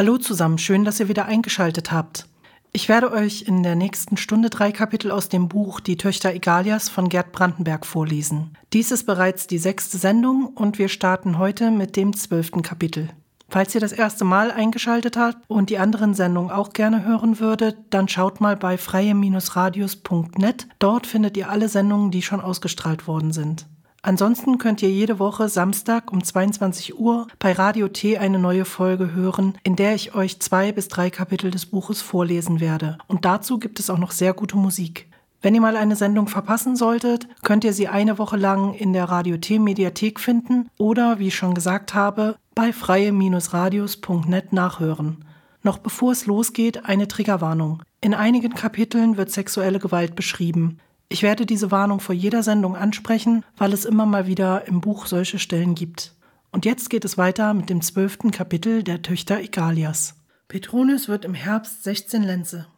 Hallo zusammen, schön, dass ihr wieder eingeschaltet habt. Ich werde euch in der nächsten Stunde drei Kapitel aus dem Buch Die Töchter Egalias von Gerd Brandenberg vorlesen. Dies ist bereits die sechste Sendung und wir starten heute mit dem zwölften Kapitel. Falls ihr das erste Mal eingeschaltet habt und die anderen Sendungen auch gerne hören würdet, dann schaut mal bei freie-radios.net. Dort findet ihr alle Sendungen, die schon ausgestrahlt worden sind. Ansonsten könnt ihr jede Woche Samstag um 22 Uhr bei Radio T eine neue Folge hören, in der ich euch zwei bis drei Kapitel des Buches vorlesen werde. Und dazu gibt es auch noch sehr gute Musik. Wenn ihr mal eine Sendung verpassen solltet, könnt ihr sie eine Woche lang in der Radio T Mediathek finden oder, wie ich schon gesagt habe, bei freie-radios.net nachhören. Noch bevor es losgeht, eine Triggerwarnung. In einigen Kapiteln wird sexuelle Gewalt beschrieben. Ich werde diese Warnung vor jeder Sendung ansprechen, weil es immer mal wieder im Buch solche Stellen gibt. Und jetzt geht es weiter mit dem zwölften Kapitel der Töchter Egalias. Petronius wird im Herbst 16 Lenze.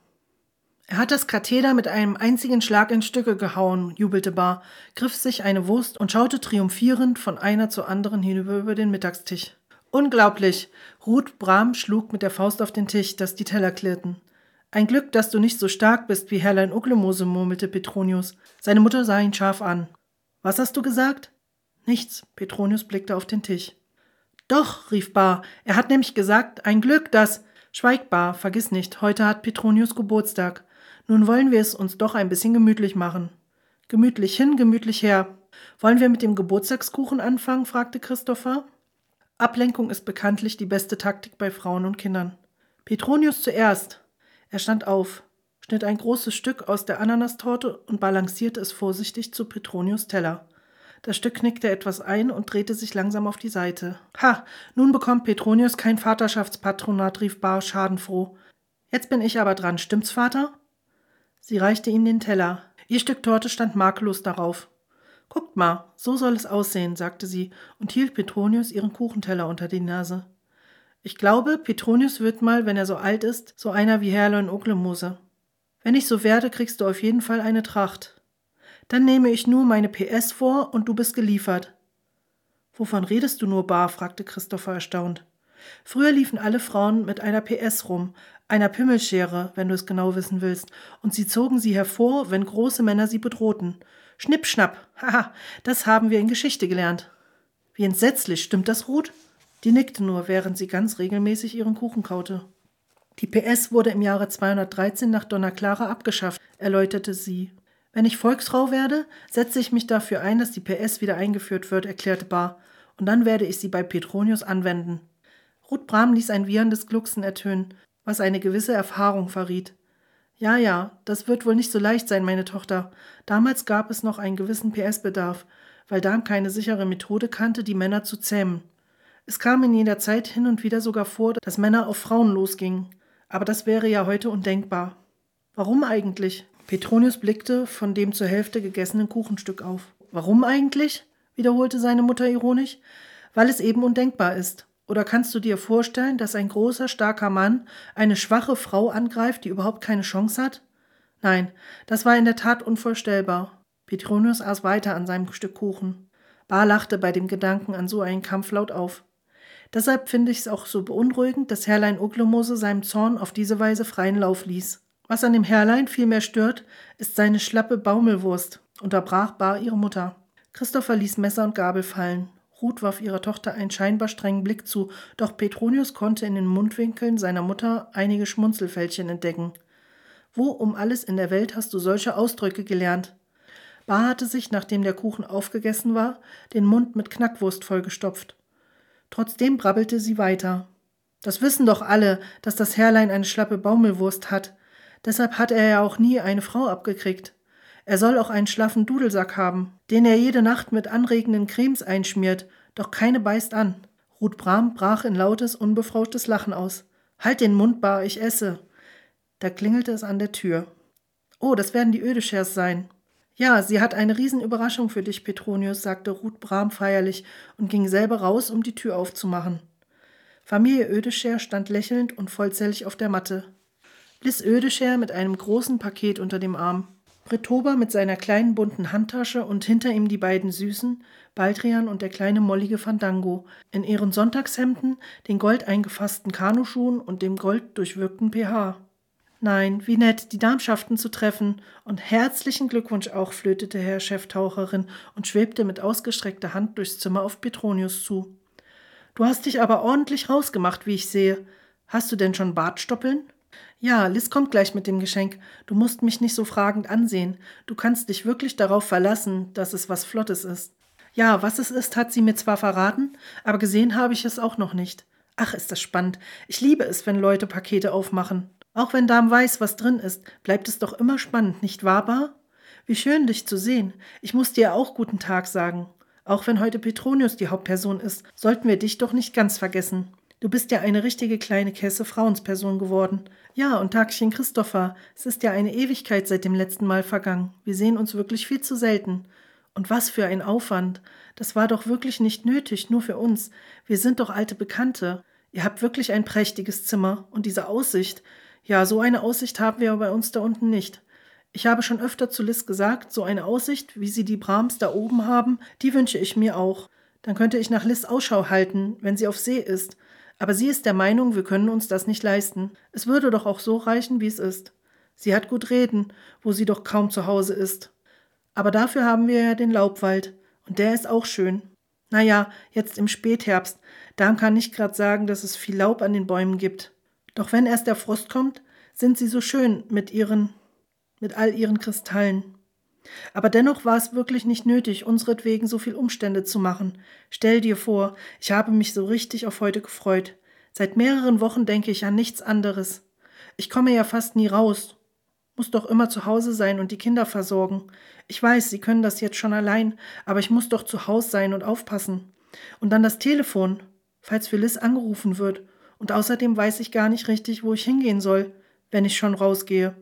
Er hat das Katheder mit einem einzigen Schlag in Stücke gehauen, jubelte Bar, griff sich eine Wurst und schaute triumphierend von einer zur anderen hinüber über den Mittagstisch. Unglaublich! Ruth Bram schlug mit der Faust auf den Tisch, dass die Teller klirrten. Ein Glück, dass du nicht so stark bist wie Herrlein Ucklemose, murmelte Petronius. Seine Mutter sah ihn scharf an. Was hast du gesagt? Nichts. Petronius blickte auf den Tisch. Doch, rief Bar. Er hat nämlich gesagt, ein Glück, dass. Schweig, Bar, vergiss nicht, heute hat Petronius Geburtstag. Nun wollen wir es uns doch ein bisschen gemütlich machen. Gemütlich hin, gemütlich her. Wollen wir mit dem Geburtstagskuchen anfangen? fragte Christopher. Ablenkung ist bekanntlich die beste Taktik bei Frauen und Kindern. Petronius zuerst. Er stand auf, schnitt ein großes Stück aus der Ananastorte und balancierte es vorsichtig zu Petronius Teller. Das Stück knickte etwas ein und drehte sich langsam auf die Seite. Ha, nun bekommt Petronius kein Vaterschaftspatronat, rief Bar schadenfroh. Jetzt bin ich aber dran, stimmt's, Vater? Sie reichte ihm den Teller. Ihr Stück Torte stand makellos darauf. Guckt mal, so soll es aussehen, sagte sie und hielt Petronius ihren Kuchenteller unter die Nase. Ich glaube, Petronius wird mal, wenn er so alt ist, so einer wie Herrlein Oklemose. Wenn ich so werde, kriegst du auf jeden Fall eine Tracht. Dann nehme ich nur meine PS vor und du bist geliefert. Wovon redest du nur, Bar? fragte Christopher erstaunt. Früher liefen alle Frauen mit einer PS rum, einer Pimmelschere, wenn du es genau wissen willst, und sie zogen sie hervor, wenn große Männer sie bedrohten. Schnipp, schnapp, haha, das haben wir in Geschichte gelernt. Wie entsetzlich, stimmt das, Ruth? Die nickte nur, während sie ganz regelmäßig ihren Kuchen kaute. Die PS wurde im Jahre 213 nach Donna Clara abgeschafft, erläuterte sie. Wenn ich Volksfrau werde, setze ich mich dafür ein, dass die PS wieder eingeführt wird, erklärte Bar, und dann werde ich sie bei Petronius anwenden. Ruth Bram ließ ein wieherndes Glucksen ertönen, was eine gewisse Erfahrung verriet. Ja, ja, das wird wohl nicht so leicht sein, meine Tochter. Damals gab es noch einen gewissen PS-Bedarf, weil Darm keine sichere Methode kannte, die Männer zu zähmen. Es kam in jeder Zeit hin und wieder sogar vor, dass Männer auf Frauen losgingen. Aber das wäre ja heute undenkbar. Warum eigentlich? Petronius blickte von dem zur Hälfte gegessenen Kuchenstück auf. Warum eigentlich? wiederholte seine Mutter ironisch. Weil es eben undenkbar ist. Oder kannst du dir vorstellen, dass ein großer, starker Mann eine schwache Frau angreift, die überhaupt keine Chance hat? Nein, das war in der Tat unvorstellbar. Petronius aß weiter an seinem Stück Kuchen. Bar lachte bei dem Gedanken an so einen Kampf laut auf. Deshalb finde ich es auch so beunruhigend, dass Herrlein Uglomose seinem Zorn auf diese Weise freien Lauf ließ. Was an dem Herrlein vielmehr stört, ist seine schlappe Baumelwurst, unterbrach Bar ihre Mutter. Christopher ließ Messer und Gabel fallen. Ruth warf ihrer Tochter einen scheinbar strengen Blick zu, doch Petronius konnte in den Mundwinkeln seiner Mutter einige Schmunzelfältchen entdecken. Wo um alles in der Welt hast du solche Ausdrücke gelernt? Bar hatte sich, nachdem der Kuchen aufgegessen war, den Mund mit Knackwurst vollgestopft. Trotzdem brabbelte sie weiter. Das wissen doch alle, dass das Herrlein eine schlappe Baumelwurst hat. Deshalb hat er ja auch nie eine Frau abgekriegt. Er soll auch einen schlaffen Dudelsack haben, den er jede Nacht mit anregenden Cremes einschmiert, doch keine beißt an. Ruth Bram brach in lautes, unbefrauchtes Lachen aus. Halt den Mund, Bar, ich esse. Da klingelte es an der Tür. Oh, das werden die Ödeschers sein. Ja, sie hat eine Riesenüberraschung für dich, Petronius, sagte Ruth Bram feierlich und ging selber raus, um die Tür aufzumachen. Familie Ödescher stand lächelnd und vollzählig auf der Matte. Bliss Ödescher mit einem großen Paket unter dem Arm. Bretober mit seiner kleinen bunten Handtasche und hinter ihm die beiden Süßen, Baldrian und der kleine mollige Fandango, in ihren Sonntagshemden, den goldeingefassten Kanuschuhen und dem golddurchwirkten PH. Nein, wie nett, die Darmschaften zu treffen. Und herzlichen Glückwunsch auch, flötete Herr Cheftaucherin und schwebte mit ausgestreckter Hand durchs Zimmer auf Petronius zu. Du hast dich aber ordentlich rausgemacht, wie ich sehe. Hast du denn schon Bartstoppeln? Ja, Liz kommt gleich mit dem Geschenk. Du musst mich nicht so fragend ansehen. Du kannst dich wirklich darauf verlassen, dass es was Flottes ist. Ja, was es ist, hat sie mir zwar verraten, aber gesehen habe ich es auch noch nicht. Ach, ist das spannend. Ich liebe es, wenn Leute Pakete aufmachen. Auch wenn Dame weiß, was drin ist, bleibt es doch immer spannend, nicht wahr, Bar? Wie schön, dich zu sehen. Ich muss dir auch guten Tag sagen. Auch wenn heute Petronius die Hauptperson ist, sollten wir dich doch nicht ganz vergessen. Du bist ja eine richtige kleine Kesse Frauensperson geworden. Ja, und Tagchen Christopher, es ist ja eine Ewigkeit seit dem letzten Mal vergangen. Wir sehen uns wirklich viel zu selten. Und was für ein Aufwand. Das war doch wirklich nicht nötig, nur für uns. Wir sind doch alte Bekannte. Ihr habt wirklich ein prächtiges Zimmer und diese Aussicht. Ja, so eine Aussicht haben wir bei uns da unten nicht. Ich habe schon öfter zu Liz gesagt, so eine Aussicht, wie sie die Brahms da oben haben, die wünsche ich mir auch. Dann könnte ich nach Liz Ausschau halten, wenn sie auf See ist. Aber sie ist der Meinung, wir können uns das nicht leisten. Es würde doch auch so reichen, wie es ist. Sie hat gut reden, wo sie doch kaum zu Hause ist. Aber dafür haben wir ja den Laubwald, und der ist auch schön. Naja, jetzt im Spätherbst, da kann ich grad sagen, dass es viel Laub an den Bäumen gibt. Doch wenn erst der Frost kommt, sind sie so schön mit ihren, mit all ihren Kristallen. Aber dennoch war es wirklich nicht nötig, unseretwegen so viel Umstände zu machen. Stell dir vor, ich habe mich so richtig auf heute gefreut. Seit mehreren Wochen denke ich an nichts anderes. Ich komme ja fast nie raus. Muss doch immer zu Hause sein und die Kinder versorgen. Ich weiß, sie können das jetzt schon allein, aber ich muss doch zu Hause sein und aufpassen. Und dann das Telefon, falls Phyllis angerufen wird und außerdem weiß ich gar nicht richtig, wo ich hingehen soll, wenn ich schon rausgehe.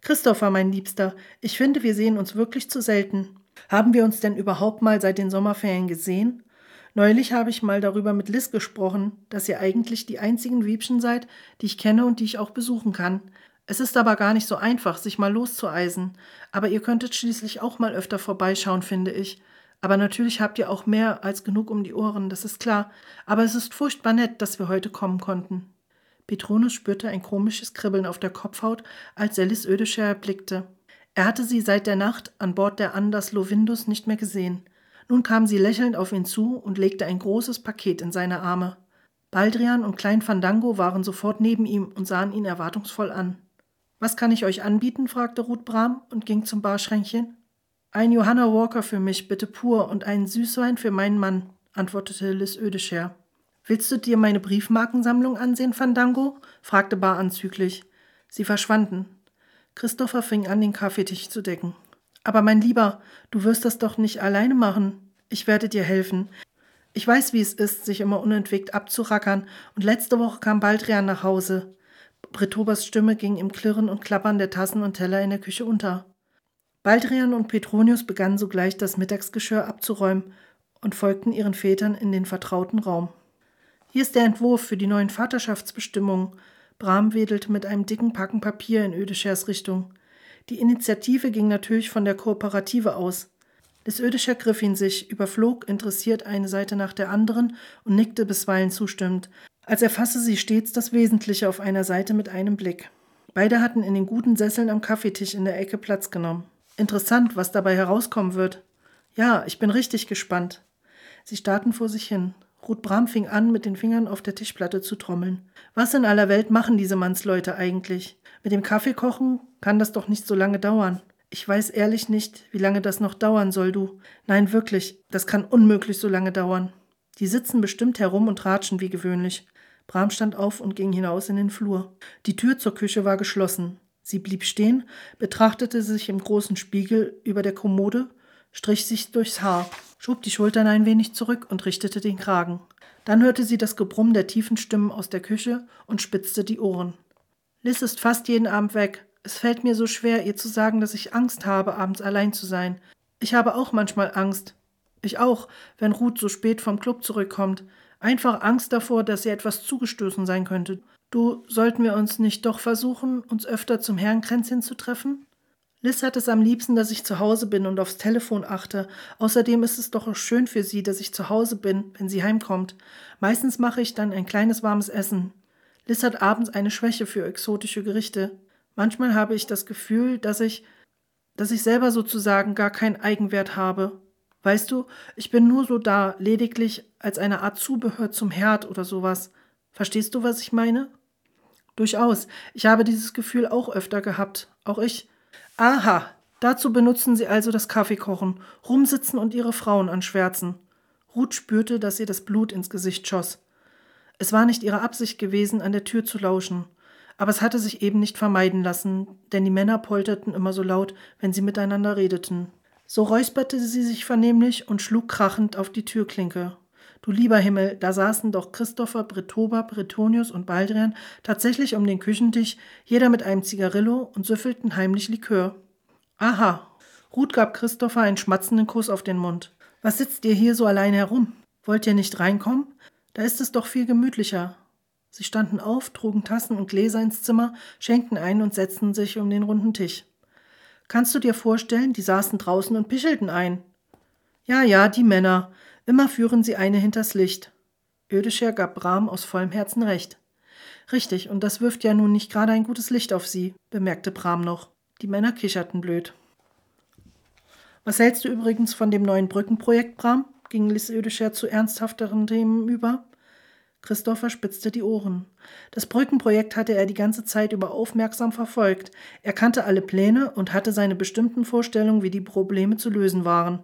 Christopher, mein Liebster, ich finde, wir sehen uns wirklich zu selten. Haben wir uns denn überhaupt mal seit den Sommerferien gesehen? Neulich habe ich mal darüber mit Liz gesprochen, dass ihr eigentlich die einzigen Wiebchen seid, die ich kenne und die ich auch besuchen kann. Es ist aber gar nicht so einfach, sich mal loszueisen. Aber ihr könntet schließlich auch mal öfter vorbeischauen, finde ich. Aber natürlich habt ihr auch mehr als genug um die Ohren, das ist klar. Aber es ist furchtbar nett, dass wir heute kommen konnten. Petronus spürte ein komisches Kribbeln auf der Kopfhaut, als Liz Ödescher erblickte. Er hatte sie seit der Nacht an Bord der Anders Lovindus nicht mehr gesehen. Nun kam sie lächelnd auf ihn zu und legte ein großes Paket in seine Arme. Baldrian und Klein Fandango waren sofort neben ihm und sahen ihn erwartungsvoll an. Was kann ich euch anbieten? fragte Ruth Bram und ging zum Barschränkchen. Ein Johanna Walker für mich, bitte pur, und einen Süßwein für meinen Mann, antwortete Liz Ödescher. Willst du dir meine Briefmarkensammlung ansehen, Fandango? fragte Bar anzüglich. Sie verschwanden. Christopher fing an, den Kaffeetisch zu decken. Aber mein Lieber, du wirst das doch nicht alleine machen. Ich werde dir helfen. Ich weiß, wie es ist, sich immer unentwegt abzurackern, und letzte Woche kam Baldrian nach Hause. Bretobers Stimme ging im Klirren und Klappern der Tassen und Teller in der Küche unter. Baldrian und Petronius begannen sogleich das Mittagsgeschirr abzuräumen und folgten ihren Vätern in den vertrauten Raum. Hier ist der Entwurf für die neuen Vaterschaftsbestimmungen. Bram wedelte mit einem dicken Packen Papier in Ödeschers Richtung. Die Initiative ging natürlich von der Kooperative aus. Des Ödescher griff ihn sich, überflog interessiert eine Seite nach der anderen und nickte bisweilen zustimmend, als erfasse sie stets das Wesentliche auf einer Seite mit einem Blick. Beide hatten in den guten Sesseln am Kaffeetisch in der Ecke Platz genommen. Interessant, was dabei herauskommen wird. Ja, ich bin richtig gespannt. Sie starrten vor sich hin. Ruth Bram fing an, mit den Fingern auf der Tischplatte zu trommeln. Was in aller Welt machen diese Mannsleute eigentlich? Mit dem Kaffeekochen kann das doch nicht so lange dauern. Ich weiß ehrlich nicht, wie lange das noch dauern soll, du. Nein, wirklich, das kann unmöglich so lange dauern. Die sitzen bestimmt herum und ratschen wie gewöhnlich. Bram stand auf und ging hinaus in den Flur. Die Tür zur Küche war geschlossen. Sie blieb stehen, betrachtete sich im großen Spiegel über der Kommode, strich sich durchs Haar, schob die Schultern ein wenig zurück und richtete den Kragen. Dann hörte sie das Gebrumm der tiefen Stimmen aus der Küche und spitzte die Ohren. Liz ist fast jeden Abend weg. Es fällt mir so schwer, ihr zu sagen, dass ich Angst habe, abends allein zu sein. Ich habe auch manchmal Angst. Ich auch, wenn Ruth so spät vom Club zurückkommt. Einfach Angst davor, dass ihr etwas zugestoßen sein könnte. Du, sollten wir uns nicht doch versuchen, uns öfter zum Herrenkränzchen zu treffen? Liz hat es am liebsten, dass ich zu Hause bin und aufs Telefon achte. Außerdem ist es doch schön für sie, dass ich zu Hause bin, wenn sie heimkommt. Meistens mache ich dann ein kleines warmes Essen. Liz hat abends eine Schwäche für exotische Gerichte. Manchmal habe ich das Gefühl, dass ich, dass ich selber sozusagen gar keinen Eigenwert habe. Weißt du, ich bin nur so da, lediglich als eine Art Zubehör zum Herd oder sowas. Verstehst du, was ich meine? Durchaus. Ich habe dieses Gefühl auch öfter gehabt. Auch ich. Aha, dazu benutzen sie also das Kaffeekochen, rumsitzen und ihre Frauen anschwärzen. Ruth spürte, dass ihr das Blut ins Gesicht schoss. Es war nicht ihre Absicht gewesen, an der Tür zu lauschen, aber es hatte sich eben nicht vermeiden lassen, denn die Männer polterten immer so laut, wenn sie miteinander redeten. So räusperte sie sich vernehmlich und schlug krachend auf die Türklinke. Du lieber Himmel, da saßen doch Christopher, Bretoba, Bretonius und Baldrian tatsächlich um den Küchentisch, jeder mit einem Zigarillo und süffelten heimlich Likör. Aha. Ruth gab Christopher einen schmatzenden Kuss auf den Mund. Was sitzt ihr hier so allein herum? Wollt ihr nicht reinkommen? Da ist es doch viel gemütlicher. Sie standen auf, trugen Tassen und Gläser ins Zimmer, schenkten ein und setzten sich um den runden Tisch. Kannst du dir vorstellen, die saßen draußen und pischelten ein? Ja, ja, die Männer. Immer führen sie eine hinters Licht. Ödescher gab Bram aus vollem Herzen recht. Richtig, und das wirft ja nun nicht gerade ein gutes Licht auf sie, bemerkte Bram noch. Die Männer kicherten blöd. Was hältst du übrigens von dem neuen Brückenprojekt, Bram? ging Liz Ödescher zu ernsthafteren Themen über. Christopher spitzte die Ohren. Das Brückenprojekt hatte er die ganze Zeit über aufmerksam verfolgt. Er kannte alle Pläne und hatte seine bestimmten Vorstellungen, wie die Probleme zu lösen waren.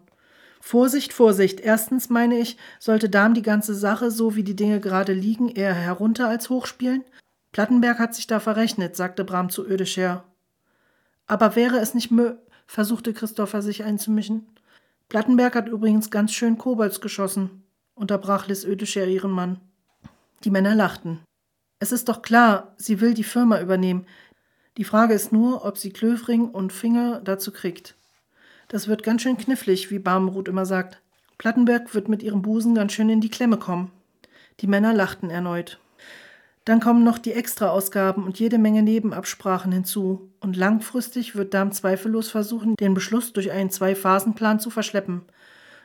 Vorsicht, Vorsicht. Erstens meine ich, sollte Darm die ganze Sache, so wie die Dinge gerade liegen, eher herunter als hoch spielen? Plattenberg hat sich da verrechnet, sagte Bram zu Ödescher. Aber wäre es nicht mö versuchte Christopher sich einzumischen. Plattenberg hat übrigens ganz schön Kobolds geschossen, unterbrach Liz Ödescher ihren Mann. Die Männer lachten. Es ist doch klar, sie will die Firma übernehmen. Die Frage ist nur, ob sie Klöfring und Finger dazu kriegt. Das wird ganz schön knifflig, wie Barmruth immer sagt. Plattenberg wird mit ihrem Busen ganz schön in die Klemme kommen. Die Männer lachten erneut. Dann kommen noch die Extraausgaben und jede Menge Nebenabsprachen hinzu. Und langfristig wird Dahm zweifellos versuchen, den Beschluss durch einen Zwei-Phasen-Plan zu verschleppen.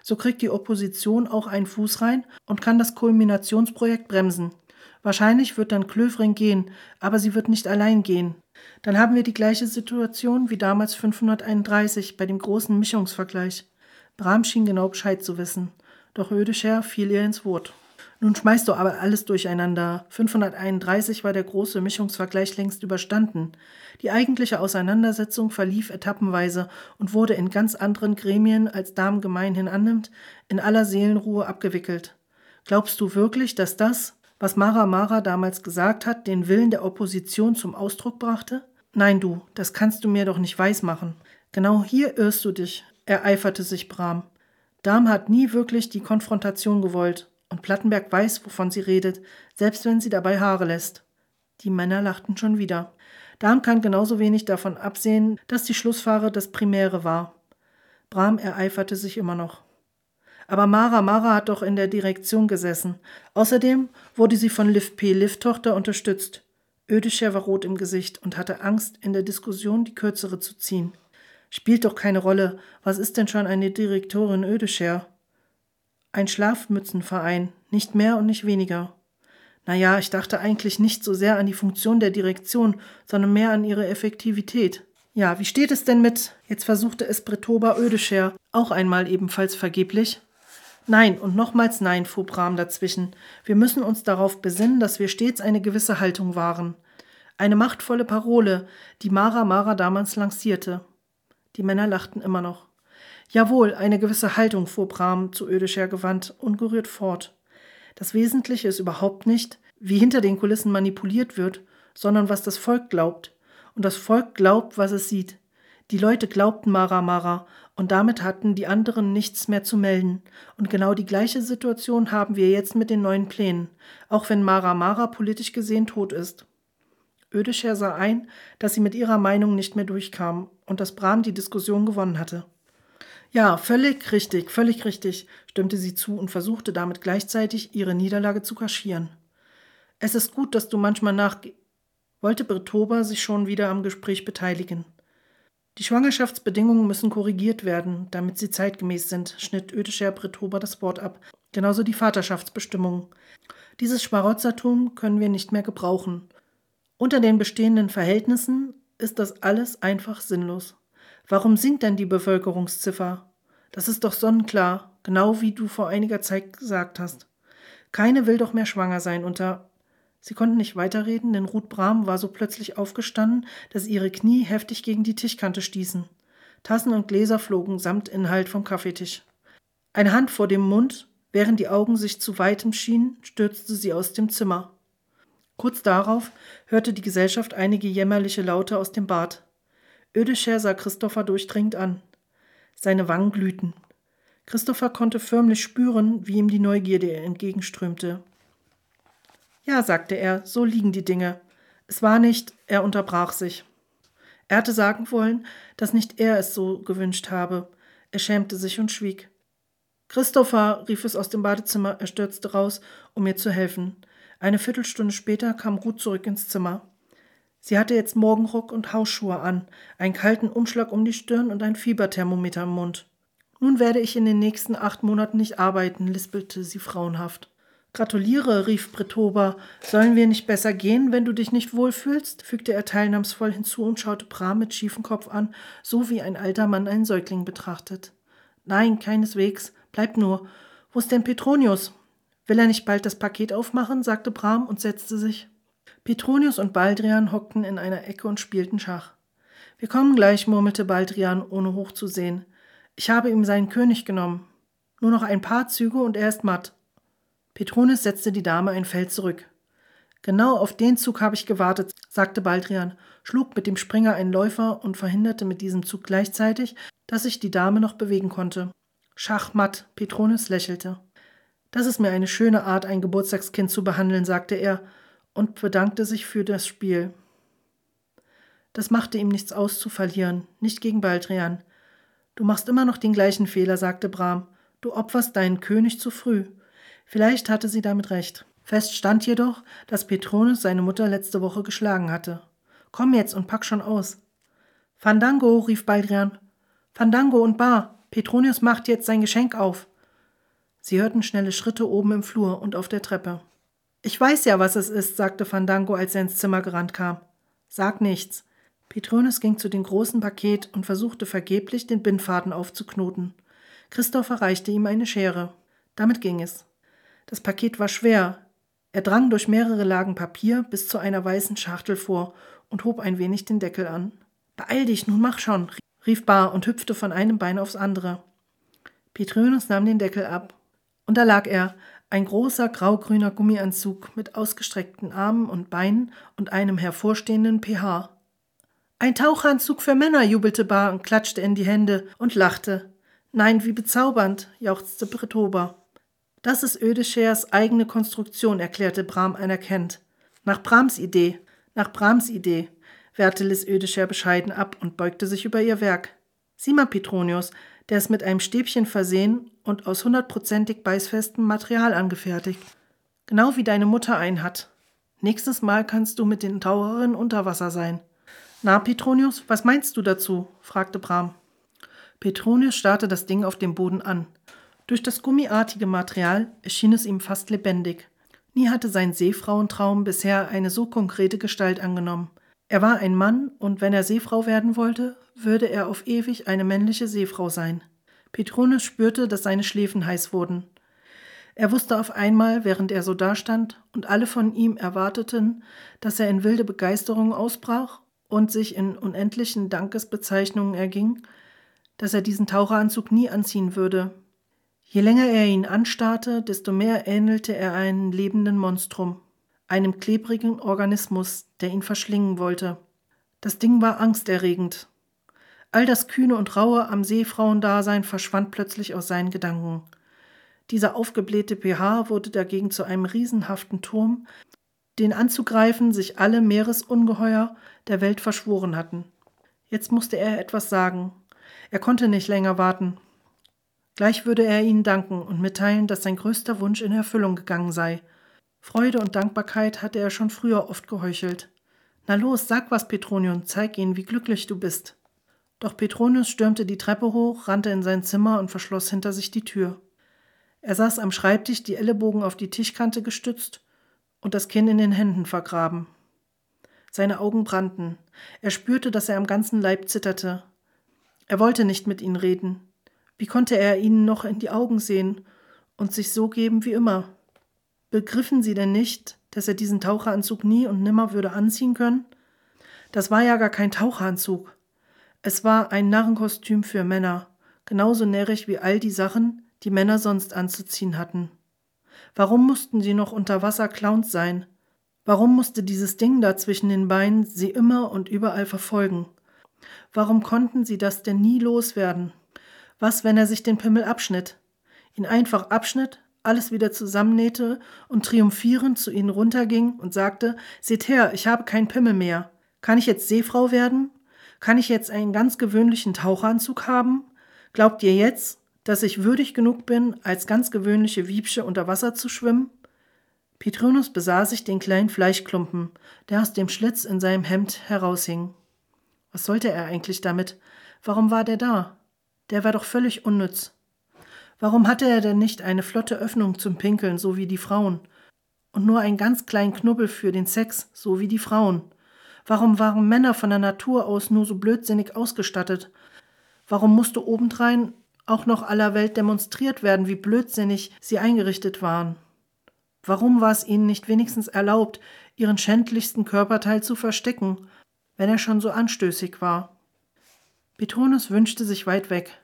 So kriegt die Opposition auch einen Fuß rein und kann das Kulminationsprojekt bremsen. Wahrscheinlich wird dann Klöfring gehen, aber sie wird nicht allein gehen. Dann haben wir die gleiche Situation wie damals 531 bei dem großen Mischungsvergleich. Bram schien genau Bescheid zu wissen, doch Ödescher fiel ihr ins Wort. Nun schmeißt du aber alles durcheinander. 531 war der große Mischungsvergleich längst überstanden. Die eigentliche Auseinandersetzung verlief etappenweise und wurde in ganz anderen Gremien, als Darm gemeinhin annimmt, in aller Seelenruhe abgewickelt. Glaubst du wirklich, dass das, was Mara Mara damals gesagt hat, den Willen der Opposition zum Ausdruck brachte? Nein, du, das kannst du mir doch nicht weismachen. Genau hier irrst du dich, ereiferte sich Bram. Darm hat nie wirklich die Konfrontation gewollt, und Plattenberg weiß, wovon sie redet, selbst wenn sie dabei Haare lässt. Die Männer lachten schon wieder. Darm kann genauso wenig davon absehen, dass die Schlussfahre das Primäre war. Bram ereiferte sich immer noch. Aber Mara Mara hat doch in der Direktion gesessen. Außerdem wurde sie von Liv P. Liv Tochter unterstützt. Ödescher war rot im Gesicht und hatte Angst, in der Diskussion die kürzere zu ziehen. Spielt doch keine Rolle. Was ist denn schon eine Direktorin Ödescher? Ein Schlafmützenverein, nicht mehr und nicht weniger. Na ja, ich dachte eigentlich nicht so sehr an die Funktion der Direktion, sondern mehr an ihre Effektivität. Ja, wie steht es denn mit? Jetzt versuchte es Bretoba Ödescher, auch einmal ebenfalls vergeblich. Nein und nochmals nein, fuhr Bram dazwischen. Wir müssen uns darauf besinnen, dass wir stets eine gewisse Haltung wahren. Eine machtvolle Parole, die Mara Mara damals lancierte. Die Männer lachten immer noch. Jawohl, eine gewisse Haltung, fuhr Bram zu Ödescher gewandt, ungerührt fort. Das Wesentliche ist überhaupt nicht, wie hinter den Kulissen manipuliert wird, sondern was das Volk glaubt. Und das Volk glaubt, was es sieht. Die Leute glaubten Mara Mara und damit hatten die anderen nichts mehr zu melden. Und genau die gleiche Situation haben wir jetzt mit den neuen Plänen, auch wenn Mara Mara politisch gesehen tot ist. Ödescher sah ein, dass sie mit ihrer Meinung nicht mehr durchkam und dass Bram die Diskussion gewonnen hatte. Ja, völlig richtig, völlig richtig, stimmte sie zu und versuchte damit gleichzeitig ihre Niederlage zu kaschieren. Es ist gut, dass du manchmal nach. wollte Bretoba sich schon wieder am Gespräch beteiligen. Die Schwangerschaftsbedingungen müssen korrigiert werden, damit sie zeitgemäß sind, schnitt Ödescher Bretober das Wort ab. Genauso die Vaterschaftsbestimmungen. Dieses Schmarotzertum können wir nicht mehr gebrauchen. Unter den bestehenden Verhältnissen ist das alles einfach sinnlos. Warum sinkt denn die Bevölkerungsziffer? Das ist doch sonnenklar, genau wie du vor einiger Zeit gesagt hast. Keine will doch mehr schwanger sein unter. Sie konnten nicht weiterreden, denn Ruth Brahm war so plötzlich aufgestanden, dass ihre Knie heftig gegen die Tischkante stießen. Tassen und Gläser flogen samt Inhalt vom Kaffeetisch. Eine Hand vor dem Mund, während die Augen sich zu weitem schienen, stürzte sie aus dem Zimmer. Kurz darauf hörte die Gesellschaft einige jämmerliche Laute aus dem Bad. Ödescher sah Christopher durchdringend an. Seine Wangen glühten. Christopher konnte förmlich spüren, wie ihm die Neugierde entgegenströmte. Ja, sagte er, so liegen die Dinge. Es war nicht, er unterbrach sich. Er hatte sagen wollen, dass nicht er es so gewünscht habe. Er schämte sich und schwieg. Christopher, rief es aus dem Badezimmer, er stürzte raus, um mir zu helfen. Eine Viertelstunde später kam Ruth zurück ins Zimmer. Sie hatte jetzt Morgenrock und Hausschuhe an, einen kalten Umschlag um die Stirn und ein Fieberthermometer im Mund. Nun werde ich in den nächsten acht Monaten nicht arbeiten, lispelte sie frauenhaft. Gratuliere, rief Bretober. Sollen wir nicht besser gehen, wenn du dich nicht wohlfühlst? fügte er teilnahmsvoll hinzu und schaute Bram mit schiefem Kopf an, so wie ein alter Mann einen Säugling betrachtet. Nein, keineswegs. Bleib nur. Wo ist denn Petronius? Will er nicht bald das Paket aufmachen? sagte Bram und setzte sich. Petronius und Baldrian hockten in einer Ecke und spielten Schach. Wir kommen gleich, murmelte Baldrian, ohne hochzusehen. Ich habe ihm seinen König genommen. Nur noch ein paar Züge und er ist matt. Petronius setzte die Dame ein Feld zurück. Genau auf den Zug habe ich gewartet, sagte Baldrian, schlug mit dem Springer einen Läufer und verhinderte mit diesem Zug gleichzeitig, dass sich die Dame noch bewegen konnte. Schachmatt, Petronius lächelte. Das ist mir eine schöne Art, ein Geburtstagskind zu behandeln, sagte er und bedankte sich für das Spiel. Das machte ihm nichts aus zu verlieren, nicht gegen Baldrian. Du machst immer noch den gleichen Fehler, sagte Bram. Du opferst deinen König zu früh. Vielleicht hatte sie damit recht. Fest stand jedoch, dass Petronius seine Mutter letzte Woche geschlagen hatte. Komm jetzt und pack schon aus. Fandango, rief Baldrian. Fandango und Bar, Petronius macht jetzt sein Geschenk auf. Sie hörten schnelle Schritte oben im Flur und auf der Treppe. Ich weiß ja, was es ist, sagte Fandango, als er ins Zimmer gerannt kam. Sag nichts. Petronius ging zu dem großen Paket und versuchte vergeblich, den Bindfaden aufzuknoten. Christoph erreichte ihm eine Schere. Damit ging es. Das Paket war schwer. Er drang durch mehrere Lagen Papier bis zu einer weißen Schachtel vor und hob ein wenig den Deckel an. Beeil dich, nun mach schon, rief Bar und hüpfte von einem Bein aufs andere. Petronius nahm den Deckel ab und da lag er, ein großer graugrüner Gummianzug mit ausgestreckten Armen und Beinen und einem hervorstehenden pH. Ein Taucheranzug für Männer, jubelte Bar und klatschte in die Hände und lachte. Nein, wie bezaubernd, jauchzte Bretober. Das ist Ödeschers eigene Konstruktion, erklärte Bram anerkennt. Nach Brahms Idee, nach Brahms Idee, wehrte Liz Ödescher bescheiden ab und beugte sich über ihr Werk. Sieh mal, Petronius, der ist mit einem Stäbchen versehen und aus hundertprozentig beißfestem Material angefertigt. Genau wie deine Mutter einen hat. Nächstes Mal kannst du mit den Taucherinnen unter Wasser sein. Na, Petronius, was meinst du dazu? fragte Bram. Petronius starrte das Ding auf dem Boden an. Durch das gummiartige Material erschien es ihm fast lebendig. Nie hatte sein Seefrauentraum bisher eine so konkrete Gestalt angenommen. Er war ein Mann, und wenn er Seefrau werden wollte, würde er auf ewig eine männliche Seefrau sein. Petronius spürte, dass seine Schläfen heiß wurden. Er wusste auf einmal, während er so dastand und alle von ihm erwarteten, dass er in wilde Begeisterung ausbrach und sich in unendlichen Dankesbezeichnungen erging, dass er diesen Taucheranzug nie anziehen würde. Je länger er ihn anstarrte, desto mehr ähnelte er einem lebenden Monstrum, einem klebrigen Organismus, der ihn verschlingen wollte. Das Ding war angsterregend, All das Kühne und Raue am Seefrauendasein verschwand plötzlich aus seinen Gedanken. Dieser aufgeblähte pH wurde dagegen zu einem riesenhaften Turm, den anzugreifen sich alle Meeresungeheuer der Welt verschworen hatten. Jetzt musste er etwas sagen. Er konnte nicht länger warten. Gleich würde er ihnen danken und mitteilen, dass sein größter Wunsch in Erfüllung gegangen sei. Freude und Dankbarkeit hatte er schon früher oft geheuchelt. Na los, sag was, Petronion, zeig ihnen, wie glücklich du bist. Doch Petronius stürmte die Treppe hoch, rannte in sein Zimmer und verschloss hinter sich die Tür. Er saß am Schreibtisch, die Ellenbogen auf die Tischkante gestützt und das Kinn in den Händen vergraben. Seine Augen brannten. Er spürte, dass er am ganzen Leib zitterte. Er wollte nicht mit ihnen reden. Wie konnte er ihnen noch in die Augen sehen und sich so geben wie immer? Begriffen sie denn nicht, dass er diesen Taucheranzug nie und nimmer würde anziehen können? Das war ja gar kein Taucheranzug. Es war ein Narrenkostüm für Männer, genauso närrisch wie all die Sachen, die Männer sonst anzuziehen hatten. Warum mussten sie noch unter Wasser Clowns sein? Warum musste dieses Ding da zwischen den Beinen sie immer und überall verfolgen? Warum konnten sie das denn nie loswerden? Was, wenn er sich den Pimmel abschnitt? Ihn einfach abschnitt, alles wieder zusammennähte und triumphierend zu ihnen runterging und sagte: Seht her, ich habe keinen Pimmel mehr. Kann ich jetzt Seefrau werden? Kann ich jetzt einen ganz gewöhnlichen Taucheranzug haben? Glaubt ihr jetzt, dass ich würdig genug bin, als ganz gewöhnliche Wiebsche unter Wasser zu schwimmen? Petronius besah sich den kleinen Fleischklumpen, der aus dem Schlitz in seinem Hemd heraushing. Was sollte er eigentlich damit? Warum war der da? Der war doch völlig unnütz. Warum hatte er denn nicht eine flotte Öffnung zum Pinkeln, so wie die Frauen? Und nur einen ganz kleinen Knubbel für den Sex, so wie die Frauen? Warum waren Männer von der Natur aus nur so blödsinnig ausgestattet? Warum musste obendrein auch noch aller Welt demonstriert werden, wie blödsinnig sie eingerichtet waren. Warum war es ihnen nicht wenigstens erlaubt, ihren schändlichsten Körperteil zu verstecken, wenn er schon so anstößig war? Petronius wünschte sich weit weg.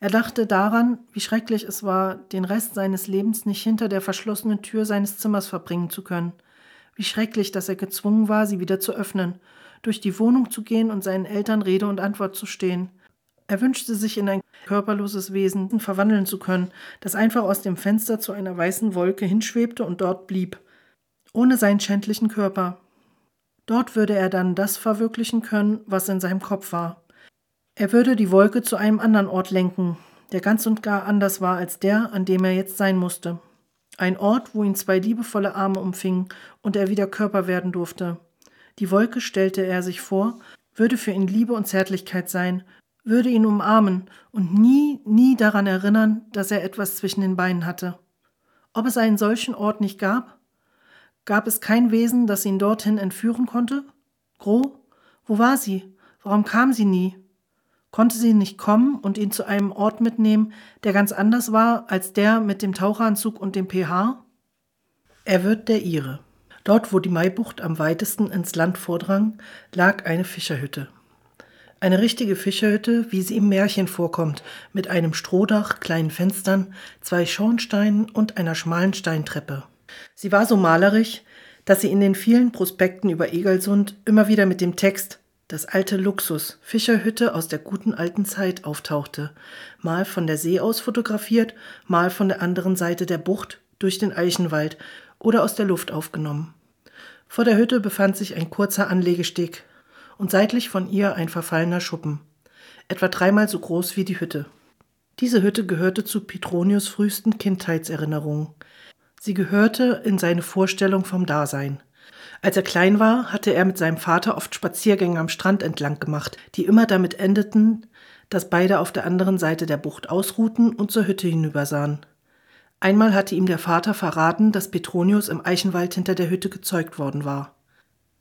Er dachte daran, wie schrecklich es war, den Rest seines Lebens nicht hinter der verschlossenen Tür seines Zimmers verbringen zu können. Wie schrecklich, dass er gezwungen war, sie wieder zu öffnen, durch die Wohnung zu gehen und seinen Eltern Rede und Antwort zu stehen. Er wünschte sich in ein körperloses Wesen verwandeln zu können, das einfach aus dem Fenster zu einer weißen Wolke hinschwebte und dort blieb, ohne seinen schändlichen Körper. Dort würde er dann das verwirklichen können, was in seinem Kopf war. Er würde die Wolke zu einem anderen Ort lenken, der ganz und gar anders war als der, an dem er jetzt sein musste. Ein Ort, wo ihn zwei liebevolle Arme umfingen und er wieder Körper werden durfte. Die Wolke, stellte er sich vor, würde für ihn Liebe und Zärtlichkeit sein, würde ihn umarmen und nie, nie daran erinnern, dass er etwas zwischen den Beinen hatte. Ob es einen solchen Ort nicht gab? Gab es kein Wesen, das ihn dorthin entführen konnte? Gro? Wo war sie? Warum kam sie nie? Konnte sie nicht kommen und ihn zu einem Ort mitnehmen, der ganz anders war als der mit dem Taucheranzug und dem pH? Er wird der ihre. Dort, wo die Maibucht am weitesten ins Land vordrang, lag eine Fischerhütte. Eine richtige Fischerhütte, wie sie im Märchen vorkommt, mit einem Strohdach, kleinen Fenstern, zwei Schornsteinen und einer schmalen Steintreppe. Sie war so malerisch, dass sie in den vielen Prospekten über Egersund immer wieder mit dem Text Das alte Luxus, Fischerhütte aus der guten alten Zeit auftauchte, mal von der See aus fotografiert, mal von der anderen Seite der Bucht durch den Eichenwald oder aus der Luft aufgenommen. Vor der Hütte befand sich ein kurzer Anlegesteg, und seitlich von ihr ein verfallener Schuppen, etwa dreimal so groß wie die Hütte. Diese Hütte gehörte zu Petronius frühesten Kindheitserinnerungen. Sie gehörte in seine Vorstellung vom Dasein. Als er klein war, hatte er mit seinem Vater oft Spaziergänge am Strand entlang gemacht, die immer damit endeten, dass beide auf der anderen Seite der Bucht ausruhten und zur Hütte hinübersahen. Einmal hatte ihm der Vater verraten, dass Petronius im Eichenwald hinter der Hütte gezeugt worden war.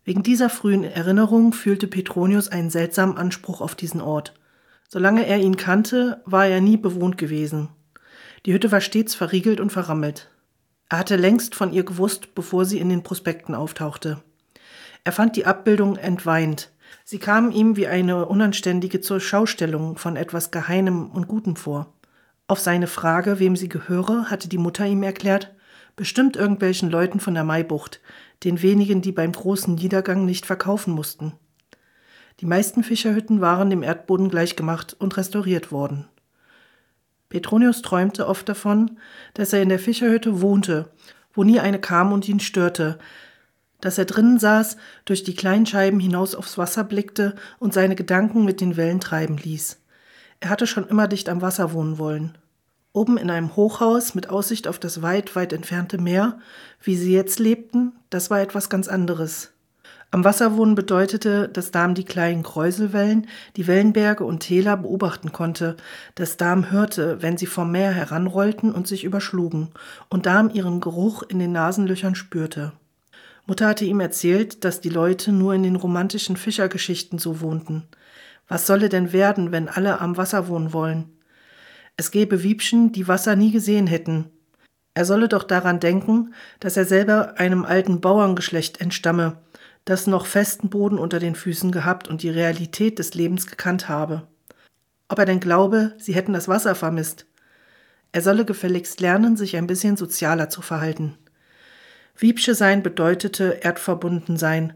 Wegen dieser frühen Erinnerung fühlte Petronius einen seltsamen Anspruch auf diesen Ort. Solange er ihn kannte, war er nie bewohnt gewesen. Die Hütte war stets verriegelt und verrammelt. Er hatte längst von ihr gewusst, bevor sie in den Prospekten auftauchte. Er fand die Abbildung entweint. Sie kamen ihm wie eine unanständige zur Schaustellung von etwas Geheimem und Gutem vor. Auf seine Frage, wem sie gehöre, hatte die Mutter ihm erklärt, bestimmt irgendwelchen Leuten von der Maibucht, den wenigen, die beim großen Niedergang nicht verkaufen mussten. Die meisten Fischerhütten waren dem Erdboden gleichgemacht und restauriert worden. Petronius träumte oft davon, dass er in der Fischerhütte wohnte, wo nie eine kam und ihn störte, dass er drinnen saß, durch die kleinen Scheiben hinaus aufs Wasser blickte und seine Gedanken mit den Wellen treiben ließ. Er hatte schon immer dicht am Wasser wohnen wollen. Oben in einem Hochhaus mit Aussicht auf das weit, weit entfernte Meer, wie sie jetzt lebten, das war etwas ganz anderes. Am Wasser wohnen bedeutete, dass Darm die kleinen Kräuselwellen, die Wellenberge und Täler beobachten konnte, dass Darm hörte, wenn sie vom Meer heranrollten und sich überschlugen, und Darm ihren Geruch in den Nasenlöchern spürte. Mutter hatte ihm erzählt, dass die Leute nur in den romantischen Fischergeschichten so wohnten. Was solle denn werden, wenn alle am Wasser wohnen wollen? Es gäbe Wiebschen, die Wasser nie gesehen hätten. Er solle doch daran denken, dass er selber einem alten Bauerngeschlecht entstamme, das noch festen Boden unter den Füßen gehabt und die Realität des Lebens gekannt habe. Ob er denn glaube, sie hätten das Wasser vermisst. Er solle gefälligst lernen, sich ein bisschen sozialer zu verhalten. Wiebsche sein bedeutete erdverbunden sein,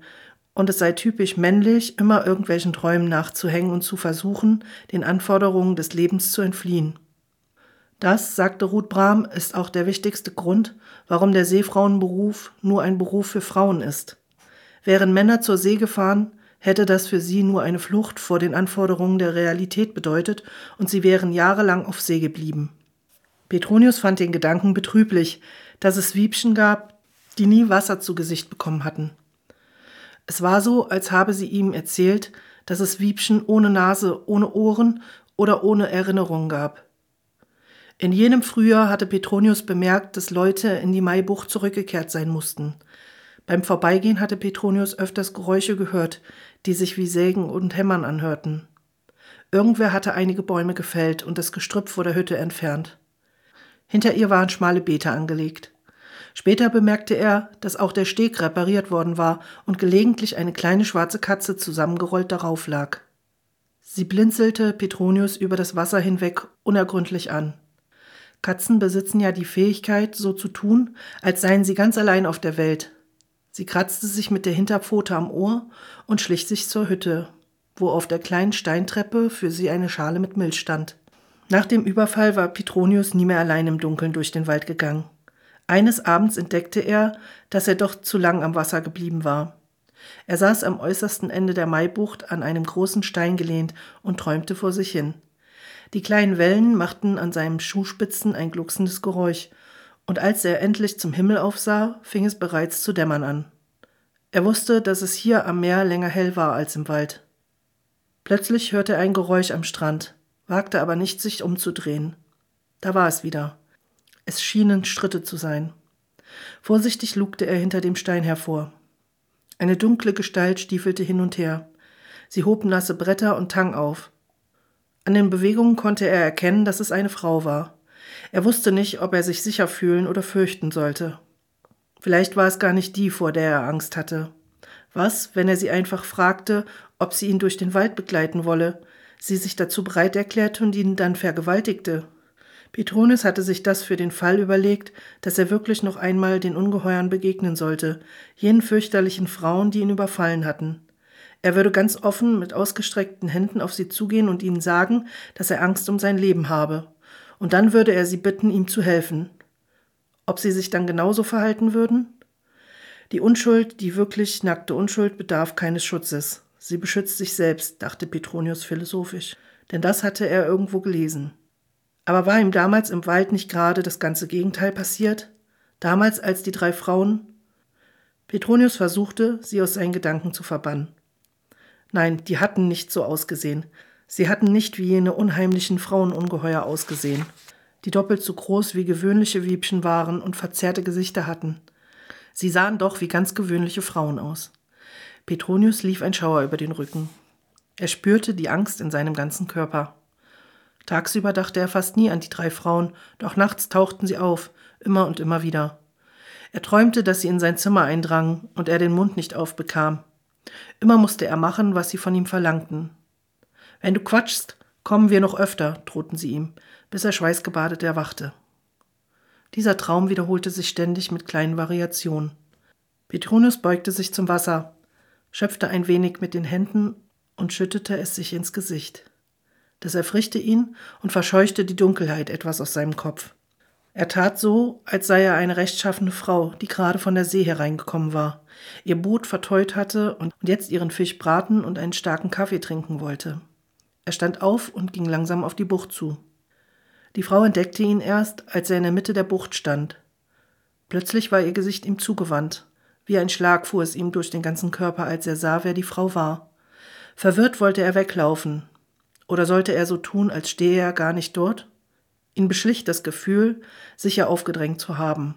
und es sei typisch männlich, immer irgendwelchen Träumen nachzuhängen und zu versuchen, den Anforderungen des Lebens zu entfliehen. Das, sagte Ruth Brahm, ist auch der wichtigste Grund, warum der Seefrauenberuf nur ein Beruf für Frauen ist. Wären Männer zur See gefahren, hätte das für sie nur eine Flucht vor den Anforderungen der Realität bedeutet und sie wären jahrelang auf See geblieben. Petronius fand den Gedanken betrüblich, dass es Wiebchen gab, die nie Wasser zu Gesicht bekommen hatten. Es war so, als habe sie ihm erzählt, dass es Wiebchen ohne Nase, ohne Ohren oder ohne Erinnerung gab. In jenem Frühjahr hatte Petronius bemerkt, dass Leute in die Maibucht zurückgekehrt sein mussten. Beim Vorbeigehen hatte Petronius öfters Geräusche gehört, die sich wie Sägen und Hämmern anhörten. Irgendwer hatte einige Bäume gefällt und das Gestrüpp vor der Hütte entfernt. Hinter ihr waren schmale Beete angelegt. Später bemerkte er, dass auch der Steg repariert worden war und gelegentlich eine kleine schwarze Katze zusammengerollt darauf lag. Sie blinzelte Petronius über das Wasser hinweg unergründlich an. Katzen besitzen ja die Fähigkeit, so zu tun, als seien sie ganz allein auf der Welt. Sie kratzte sich mit der Hinterpfote am Ohr und schlich sich zur Hütte, wo auf der kleinen Steintreppe für sie eine Schale mit Milch stand. Nach dem Überfall war Petronius nie mehr allein im Dunkeln durch den Wald gegangen. Eines Abends entdeckte er, dass er doch zu lang am Wasser geblieben war. Er saß am äußersten Ende der Maibucht an einem großen Stein gelehnt und träumte vor sich hin. Die kleinen Wellen machten an seinen Schuhspitzen ein glucksendes Geräusch, und als er endlich zum Himmel aufsah, fing es bereits zu dämmern an. Er wusste, dass es hier am Meer länger hell war als im Wald. Plötzlich hörte er ein Geräusch am Strand, wagte aber nicht, sich umzudrehen. Da war es wieder. Es schienen Schritte zu sein. Vorsichtig lugte er hinter dem Stein hervor. Eine dunkle Gestalt stiefelte hin und her. Sie hob nasse Bretter und Tang auf. An den Bewegungen konnte er erkennen, dass es eine Frau war. Er wusste nicht, ob er sich sicher fühlen oder fürchten sollte. Vielleicht war es gar nicht die, vor der er Angst hatte. Was, wenn er sie einfach fragte, ob sie ihn durch den Wald begleiten wolle, sie sich dazu bereit erklärte und ihn dann vergewaltigte? Petronius hatte sich das für den Fall überlegt, dass er wirklich noch einmal den Ungeheuern begegnen sollte, jenen fürchterlichen Frauen, die ihn überfallen hatten. Er würde ganz offen mit ausgestreckten Händen auf sie zugehen und ihnen sagen, dass er Angst um sein Leben habe. Und dann würde er sie bitten, ihm zu helfen. Ob sie sich dann genauso verhalten würden? Die Unschuld, die wirklich nackte Unschuld, bedarf keines Schutzes. Sie beschützt sich selbst, dachte Petronius philosophisch, denn das hatte er irgendwo gelesen. Aber war ihm damals im Wald nicht gerade das ganze Gegenteil passiert? Damals, als die drei Frauen? Petronius versuchte, sie aus seinen Gedanken zu verbannen. Nein, die hatten nicht so ausgesehen. Sie hatten nicht wie jene unheimlichen Frauenungeheuer ausgesehen, die doppelt so groß wie gewöhnliche Wiebchen waren und verzerrte Gesichter hatten. Sie sahen doch wie ganz gewöhnliche Frauen aus. Petronius lief ein Schauer über den Rücken. Er spürte die Angst in seinem ganzen Körper. Tagsüber dachte er fast nie an die drei Frauen, doch nachts tauchten sie auf, immer und immer wieder. Er träumte, dass sie in sein Zimmer eindrangen und er den Mund nicht aufbekam. Immer musste er machen, was sie von ihm verlangten. Wenn du quatschst, kommen wir noch öfter, drohten sie ihm, bis er schweißgebadet erwachte. Dieser Traum wiederholte sich ständig mit kleinen Variationen. Petronius beugte sich zum Wasser, schöpfte ein wenig mit den Händen und schüttete es sich ins Gesicht. Das erfrischte ihn und verscheuchte die Dunkelheit etwas aus seinem Kopf. Er tat so, als sei er eine rechtschaffene Frau, die gerade von der See hereingekommen war, ihr Boot verteut hatte und jetzt ihren Fisch braten und einen starken Kaffee trinken wollte. Er stand auf und ging langsam auf die Bucht zu. Die Frau entdeckte ihn erst, als er in der Mitte der Bucht stand. Plötzlich war ihr Gesicht ihm zugewandt, Wie ein Schlag fuhr es ihm durch den ganzen Körper, als er sah, wer die Frau war. Verwirrt wollte er weglaufen. Oder sollte er so tun, als stehe er gar nicht dort? Ihn beschlich das Gefühl, sicher aufgedrängt zu haben.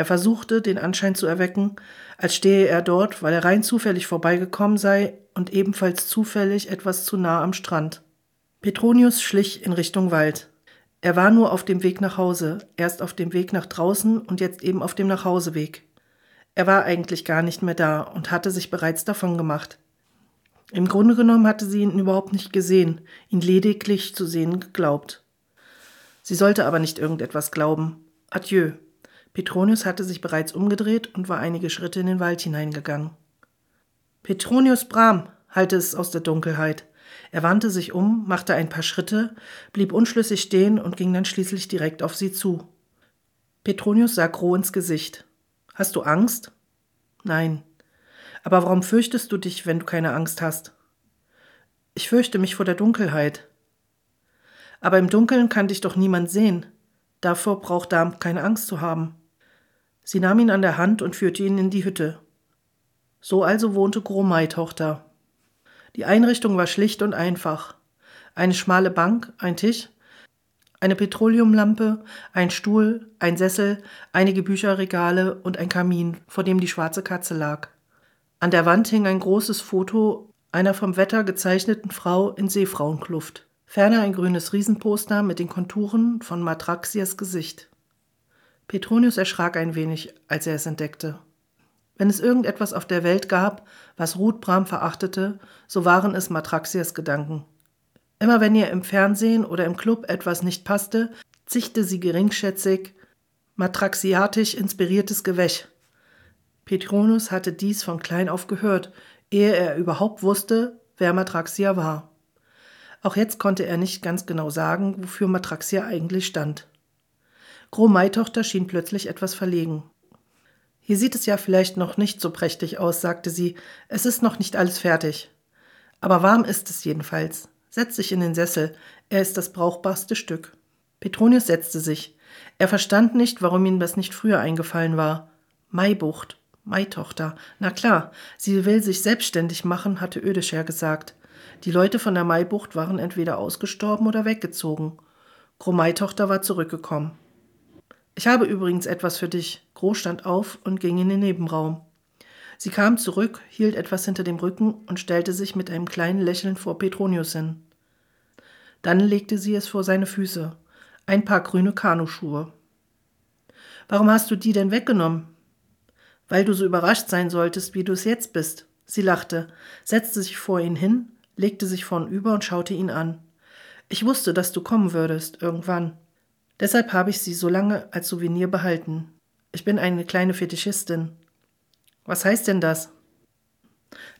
Er versuchte, den Anschein zu erwecken, als stehe er dort, weil er rein zufällig vorbeigekommen sei und ebenfalls zufällig etwas zu nah am Strand. Petronius schlich in Richtung Wald. Er war nur auf dem Weg nach Hause, erst auf dem Weg nach draußen und jetzt eben auf dem Nachhauseweg. Er war eigentlich gar nicht mehr da und hatte sich bereits davon gemacht. Im Grunde genommen hatte sie ihn überhaupt nicht gesehen, ihn lediglich zu sehen geglaubt. Sie sollte aber nicht irgendetwas glauben. Adieu. Petronius hatte sich bereits umgedreht und war einige Schritte in den Wald hineingegangen. Petronius Bram, hallte es aus der Dunkelheit. Er wandte sich um, machte ein paar Schritte, blieb unschlüssig stehen und ging dann schließlich direkt auf sie zu. Petronius sah Gro ins Gesicht. Hast du Angst? Nein. Aber warum fürchtest du dich, wenn du keine Angst hast? Ich fürchte mich vor der Dunkelheit. Aber im Dunkeln kann dich doch niemand sehen. Davor braucht Darm keine Angst zu haben. Sie nahm ihn an der Hand und führte ihn in die Hütte. So also wohnte Gromai Tochter. Die Einrichtung war schlicht und einfach. Eine schmale Bank, ein Tisch, eine Petroleumlampe, ein Stuhl, ein Sessel, einige Bücherregale und ein Kamin, vor dem die schwarze Katze lag. An der Wand hing ein großes Foto einer vom Wetter gezeichneten Frau in Seefrauenkluft. Ferner ein grünes Riesenposter mit den Konturen von Matraxias Gesicht. Petronius erschrak ein wenig, als er es entdeckte. Wenn es irgendetwas auf der Welt gab, was Ruth Bram verachtete, so waren es Matraxias Gedanken. Immer wenn ihr im Fernsehen oder im Club etwas nicht passte, zichte sie geringschätzig matraxiatisch inspiriertes Gewäsch. Petronius hatte dies von klein auf gehört, ehe er überhaupt wusste, wer Matraxia war. Auch jetzt konnte er nicht ganz genau sagen, wofür Matraxia eigentlich stand. Gro-Mai-Tochter schien plötzlich etwas verlegen. Hier sieht es ja vielleicht noch nicht so prächtig aus, sagte sie. Es ist noch nicht alles fertig. Aber warm ist es jedenfalls. Setz dich in den Sessel. Er ist das brauchbarste Stück. Petronius setzte sich. Er verstand nicht, warum ihm das nicht früher eingefallen war. Maibucht, Maitochter. Na klar, sie will sich selbstständig machen, hatte Ödescher gesagt. Die Leute von der Maibucht waren entweder ausgestorben oder weggezogen. Gromai-Tochter war zurückgekommen. Ich habe übrigens etwas für dich. Gro stand auf und ging in den Nebenraum. Sie kam zurück, hielt etwas hinter dem Rücken und stellte sich mit einem kleinen Lächeln vor Petronius hin. Dann legte sie es vor seine Füße. Ein paar grüne Kanuschuhe. Warum hast du die denn weggenommen? Weil du so überrascht sein solltest, wie du es jetzt bist. Sie lachte, setzte sich vor ihn hin, legte sich vornüber und schaute ihn an. Ich wusste, dass du kommen würdest, irgendwann. Deshalb habe ich sie so lange als Souvenir behalten. Ich bin eine kleine Fetischistin. Was heißt denn das?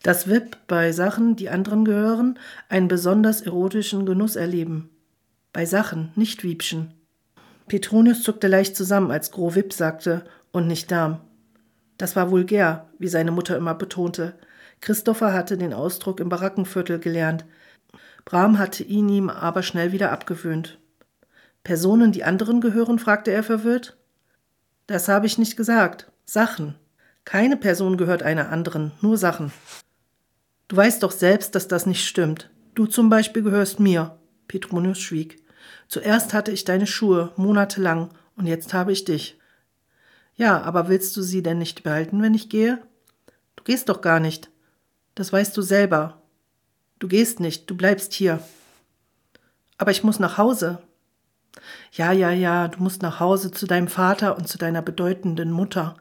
Dass VIP bei Sachen, die anderen gehören, einen besonders erotischen Genuss erleben. Bei Sachen, nicht Wiebchen. Petronius zuckte leicht zusammen, als Gros VIP sagte und nicht Darm. Das war vulgär, wie seine Mutter immer betonte. Christopher hatte den Ausdruck im Barackenviertel gelernt. Bram hatte ihn ihm aber schnell wieder abgewöhnt. Personen, die anderen gehören? fragte er verwirrt. Das habe ich nicht gesagt. Sachen. Keine Person gehört einer anderen, nur Sachen. Du weißt doch selbst, dass das nicht stimmt. Du zum Beispiel gehörst mir. Petronius schwieg. Zuerst hatte ich deine Schuhe, monatelang, und jetzt habe ich dich. Ja, aber willst du sie denn nicht behalten, wenn ich gehe? Du gehst doch gar nicht. Das weißt du selber. Du gehst nicht, du bleibst hier. Aber ich muss nach Hause. Ja, ja, ja, du musst nach Hause zu deinem Vater und zu deiner bedeutenden Mutter,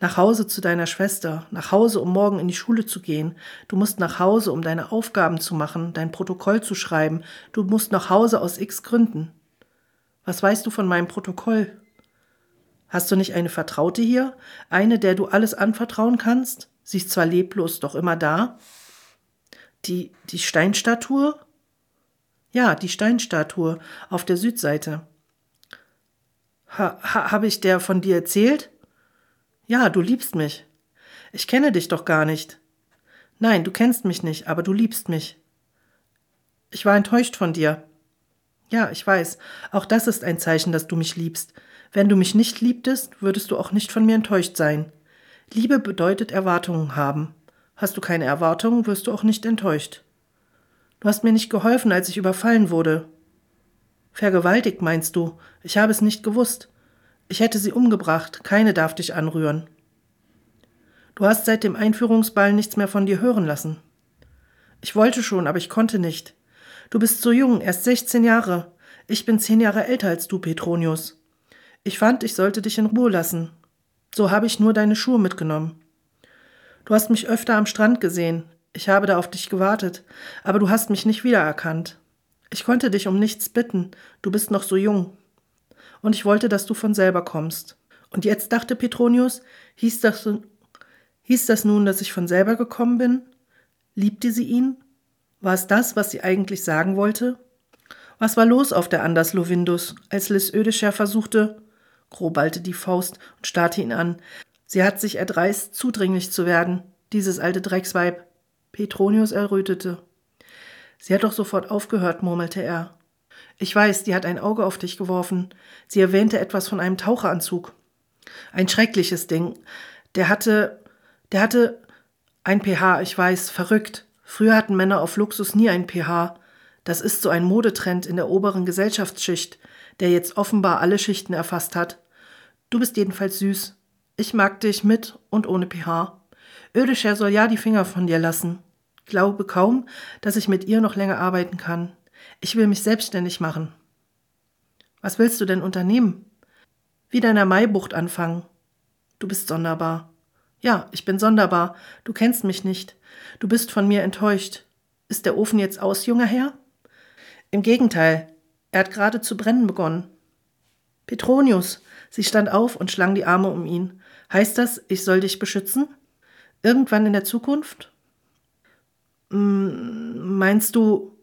nach Hause zu deiner Schwester, nach Hause, um morgen in die Schule zu gehen, du musst nach Hause, um deine Aufgaben zu machen, dein Protokoll zu schreiben, du musst nach Hause aus x Gründen. Was weißt du von meinem Protokoll? Hast du nicht eine Vertraute hier, eine, der du alles anvertrauen kannst? Sie ist zwar leblos, doch immer da. Die, die Steinstatue? Ja, die Steinstatue auf der Südseite. Ha, ha, Habe ich der von dir erzählt? Ja, du liebst mich. Ich kenne dich doch gar nicht. Nein, du kennst mich nicht, aber du liebst mich. Ich war enttäuscht von dir. Ja, ich weiß. Auch das ist ein Zeichen, dass du mich liebst. Wenn du mich nicht liebtest, würdest du auch nicht von mir enttäuscht sein. Liebe bedeutet Erwartungen haben. Hast du keine Erwartungen, wirst du auch nicht enttäuscht. Du hast mir nicht geholfen, als ich überfallen wurde. Vergewaltigt, meinst du? Ich habe es nicht gewusst. Ich hätte sie umgebracht, keine darf dich anrühren. Du hast seit dem Einführungsball nichts mehr von dir hören lassen. Ich wollte schon, aber ich konnte nicht. Du bist so jung, erst 16 Jahre. Ich bin zehn Jahre älter als du, Petronius. Ich fand, ich sollte dich in Ruhe lassen. So habe ich nur deine Schuhe mitgenommen. Du hast mich öfter am Strand gesehen. Ich habe da auf dich gewartet, aber du hast mich nicht wiedererkannt. Ich konnte dich um nichts bitten. Du bist noch so jung. Und ich wollte, dass du von selber kommst. Und jetzt dachte Petronius, hieß das, hieß das nun, dass ich von selber gekommen bin? Liebte sie ihn? War es das, was sie eigentlich sagen wollte? Was war los auf der Anders Lovindus, als Liz Ödescher versuchte, Gro ballte die Faust und starrte ihn an. Sie hat sich erdreist, zudringlich zu werden, dieses alte Drecksweib. Petronius errötete. Sie hat doch sofort aufgehört, murmelte er. Ich weiß, die hat ein Auge auf dich geworfen. Sie erwähnte etwas von einem Taucheranzug. Ein schreckliches Ding. Der hatte, der hatte ein pH, ich weiß, verrückt. Früher hatten Männer auf Luxus nie ein pH. Das ist so ein Modetrend in der oberen Gesellschaftsschicht, der jetzt offenbar alle Schichten erfasst hat. Du bist jedenfalls süß. Ich mag dich mit und ohne pH. Ödescher soll ja die Finger von dir lassen. Glaube kaum, dass ich mit ihr noch länger arbeiten kann. Ich will mich selbstständig machen. Was willst du denn unternehmen? Wieder in der Maibucht anfangen. Du bist sonderbar. Ja, ich bin sonderbar. Du kennst mich nicht. Du bist von mir enttäuscht. Ist der Ofen jetzt aus, junger Herr? Im Gegenteil, er hat gerade zu brennen begonnen. Petronius, Sie stand auf und schlang die Arme um ihn. Heißt das, ich soll dich beschützen? Irgendwann in der Zukunft? Hm, meinst du,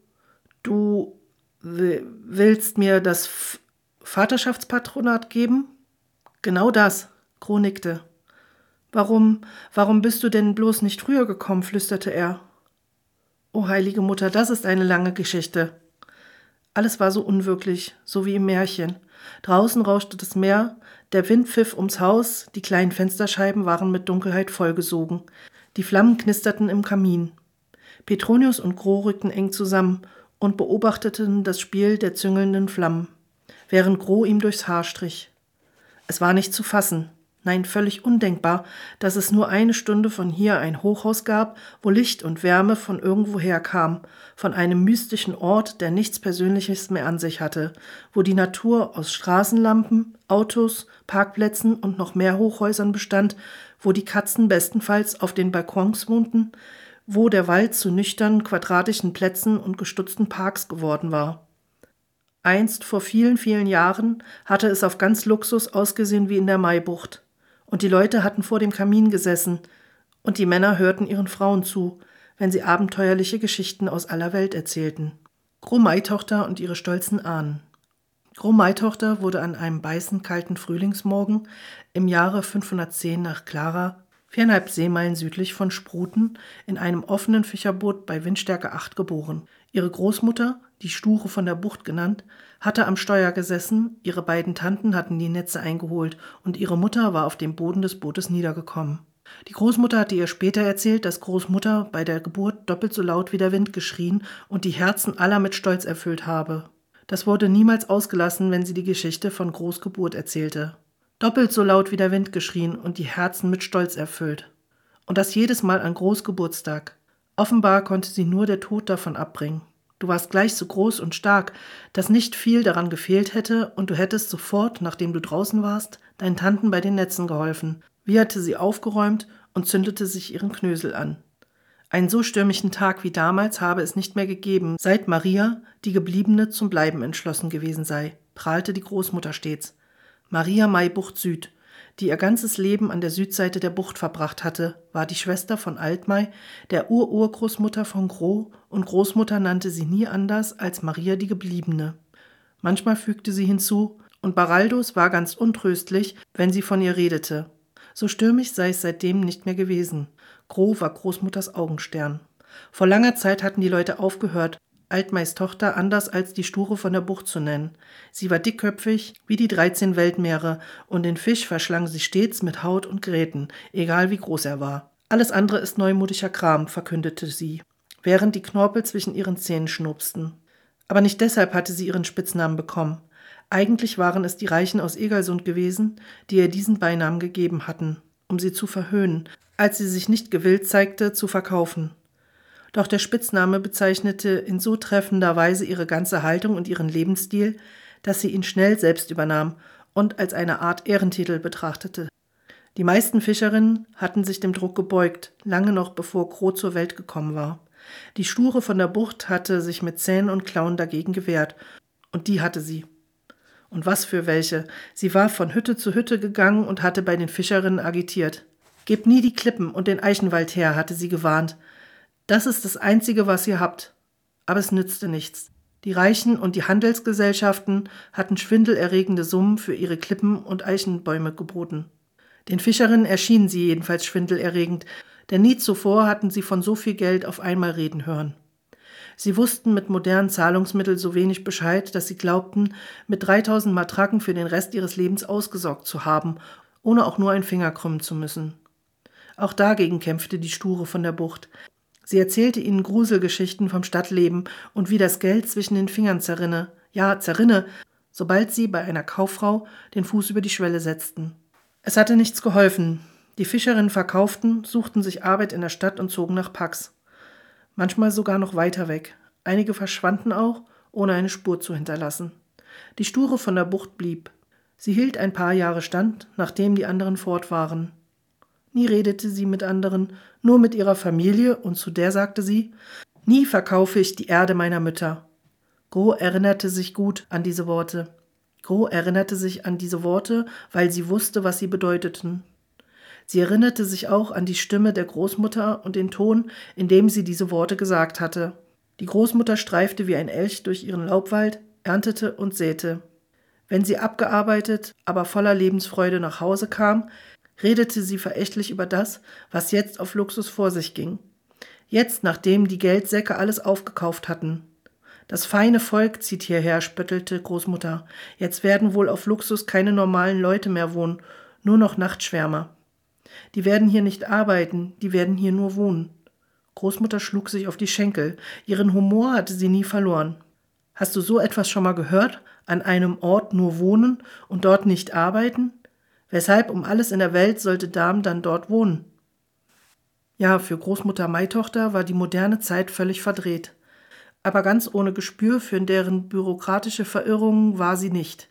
du willst mir das Vaterschaftspatronat geben? Genau das, Gro nickte. Warum, warum bist du denn bloß nicht früher gekommen? flüsterte er. O heilige Mutter, das ist eine lange Geschichte. Alles war so unwirklich, so wie im Märchen. Draußen rauschte das Meer, der Wind pfiff ums Haus, die kleinen Fensterscheiben waren mit Dunkelheit vollgesogen. Die Flammen knisterten im Kamin. Petronius und Gro rückten eng zusammen und beobachteten das Spiel der züngelnden Flammen, während Gro ihm durchs Haar strich. Es war nicht zu fassen nein völlig undenkbar, dass es nur eine Stunde von hier ein Hochhaus gab, wo Licht und Wärme von irgendwoher kam, von einem mystischen Ort, der nichts Persönliches mehr an sich hatte, wo die Natur aus Straßenlampen, Autos, Parkplätzen und noch mehr Hochhäusern bestand, wo die Katzen bestenfalls auf den Balkons wohnten, wo der Wald zu nüchternen quadratischen Plätzen und gestutzten Parks geworden war. Einst vor vielen, vielen Jahren hatte es auf ganz Luxus ausgesehen wie in der Maibucht und die Leute hatten vor dem Kamin gesessen, und die Männer hörten ihren Frauen zu, wenn sie abenteuerliche Geschichten aus aller Welt erzählten. Groh-Maitochter und ihre stolzen Ahnen. Groh-Maitochter wurde an einem beißend kalten Frühlingsmorgen im Jahre 510 nach Clara, viereinhalb Seemeilen südlich von Spruten, in einem offenen Fischerboot bei Windstärke 8 geboren. Ihre Großmutter, die Sture von der Bucht genannt, hatte am Steuer gesessen, ihre beiden Tanten hatten die Netze eingeholt und ihre Mutter war auf dem Boden des Bootes niedergekommen. Die Großmutter hatte ihr später erzählt, dass Großmutter bei der Geburt doppelt so laut wie der Wind geschrien und die Herzen aller mit Stolz erfüllt habe. Das wurde niemals ausgelassen, wenn sie die Geschichte von Großgeburt erzählte. Doppelt so laut wie der Wind geschrien und die Herzen mit Stolz erfüllt. Und das jedes Mal an Großgeburtstag. Offenbar konnte sie nur der Tod davon abbringen. Du warst gleich so groß und stark, dass nicht viel daran gefehlt hätte, und du hättest sofort, nachdem du draußen warst, deinen Tanten bei den Netzen geholfen. Wie hatte sie aufgeräumt und zündete sich ihren Knösel an. Einen so stürmischen Tag wie damals habe es nicht mehr gegeben, seit Maria, die Gebliebene, zum Bleiben entschlossen gewesen sei, prahlte die Großmutter stets. Maria Maibucht Süd, die ihr ganzes Leben an der Südseite der Bucht verbracht hatte, war die Schwester von Altmai, der Ururgroßmutter von Gro, und Großmutter nannte sie nie anders als Maria die Gebliebene. Manchmal fügte sie hinzu, und Baraldus war ganz untröstlich, wenn sie von ihr redete. So stürmisch sei es seitdem nicht mehr gewesen. Gro war Großmutters Augenstern. Vor langer Zeit hatten die Leute aufgehört, Altmeis Tochter anders als die Sture von der Bucht zu nennen. Sie war dickköpfig wie die dreizehn Weltmeere, und den Fisch verschlang sie stets mit Haut und Gräten, egal wie groß er war. Alles andere ist neumodischer Kram, verkündete sie, während die Knorpel zwischen ihren Zähnen schnupsten. Aber nicht deshalb hatte sie ihren Spitznamen bekommen. Eigentlich waren es die Reichen aus Egersund gewesen, die ihr diesen Beinamen gegeben hatten, um sie zu verhöhnen, als sie sich nicht gewillt zeigte, zu verkaufen. Doch der Spitzname bezeichnete in so treffender Weise ihre ganze Haltung und ihren Lebensstil, dass sie ihn schnell selbst übernahm und als eine Art Ehrentitel betrachtete. Die meisten Fischerinnen hatten sich dem Druck gebeugt, lange noch bevor Kroh zur Welt gekommen war. Die Sture von der Bucht hatte sich mit Zähnen und Klauen dagegen gewehrt, und die hatte sie. Und was für welche. Sie war von Hütte zu Hütte gegangen und hatte bei den Fischerinnen agitiert. Gebt nie die Klippen und den Eichenwald her, hatte sie gewarnt. Das ist das Einzige, was ihr habt. Aber es nützte nichts. Die Reichen und die Handelsgesellschaften hatten schwindelerregende Summen für ihre Klippen und Eichenbäume geboten. Den Fischerinnen erschienen sie jedenfalls schwindelerregend, denn nie zuvor hatten sie von so viel Geld auf einmal reden hören. Sie wussten mit modernen Zahlungsmitteln so wenig Bescheid, dass sie glaubten, mit 3000 Matraken für den Rest ihres Lebens ausgesorgt zu haben, ohne auch nur einen Finger krümmen zu müssen. Auch dagegen kämpfte die Sture von der Bucht. Sie erzählte ihnen Gruselgeschichten vom Stadtleben und wie das Geld zwischen den Fingern zerrinne, ja, zerrinne, sobald sie bei einer Kauffrau den Fuß über die Schwelle setzten. Es hatte nichts geholfen. Die Fischerinnen verkauften, suchten sich Arbeit in der Stadt und zogen nach Pax. Manchmal sogar noch weiter weg. Einige verschwanden auch, ohne eine Spur zu hinterlassen. Die Sture von der Bucht blieb. Sie hielt ein paar Jahre stand, nachdem die anderen fort waren. Nie redete sie mit anderen, nur mit ihrer Familie, und zu der sagte sie Nie verkaufe ich die Erde meiner Mütter. Gro erinnerte sich gut an diese Worte. Gro erinnerte sich an diese Worte, weil sie wusste, was sie bedeuteten. Sie erinnerte sich auch an die Stimme der Großmutter und den Ton, in dem sie diese Worte gesagt hatte. Die Großmutter streifte wie ein Elch durch ihren Laubwald, erntete und säte. Wenn sie abgearbeitet, aber voller Lebensfreude nach Hause kam, redete sie verächtlich über das, was jetzt auf Luxus vor sich ging. Jetzt, nachdem die Geldsäcke alles aufgekauft hatten. Das feine Volk zieht hierher, spöttelte Großmutter. Jetzt werden wohl auf Luxus keine normalen Leute mehr wohnen, nur noch Nachtschwärmer. Die werden hier nicht arbeiten, die werden hier nur wohnen. Großmutter schlug sich auf die Schenkel. Ihren Humor hatte sie nie verloren. Hast du so etwas schon mal gehört? An einem Ort nur wohnen und dort nicht arbeiten? Weshalb um alles in der Welt sollte Darm dann dort wohnen? Ja, für Großmutter Maitochter war die moderne Zeit völlig verdreht. Aber ganz ohne Gespür für deren bürokratische Verirrungen war sie nicht.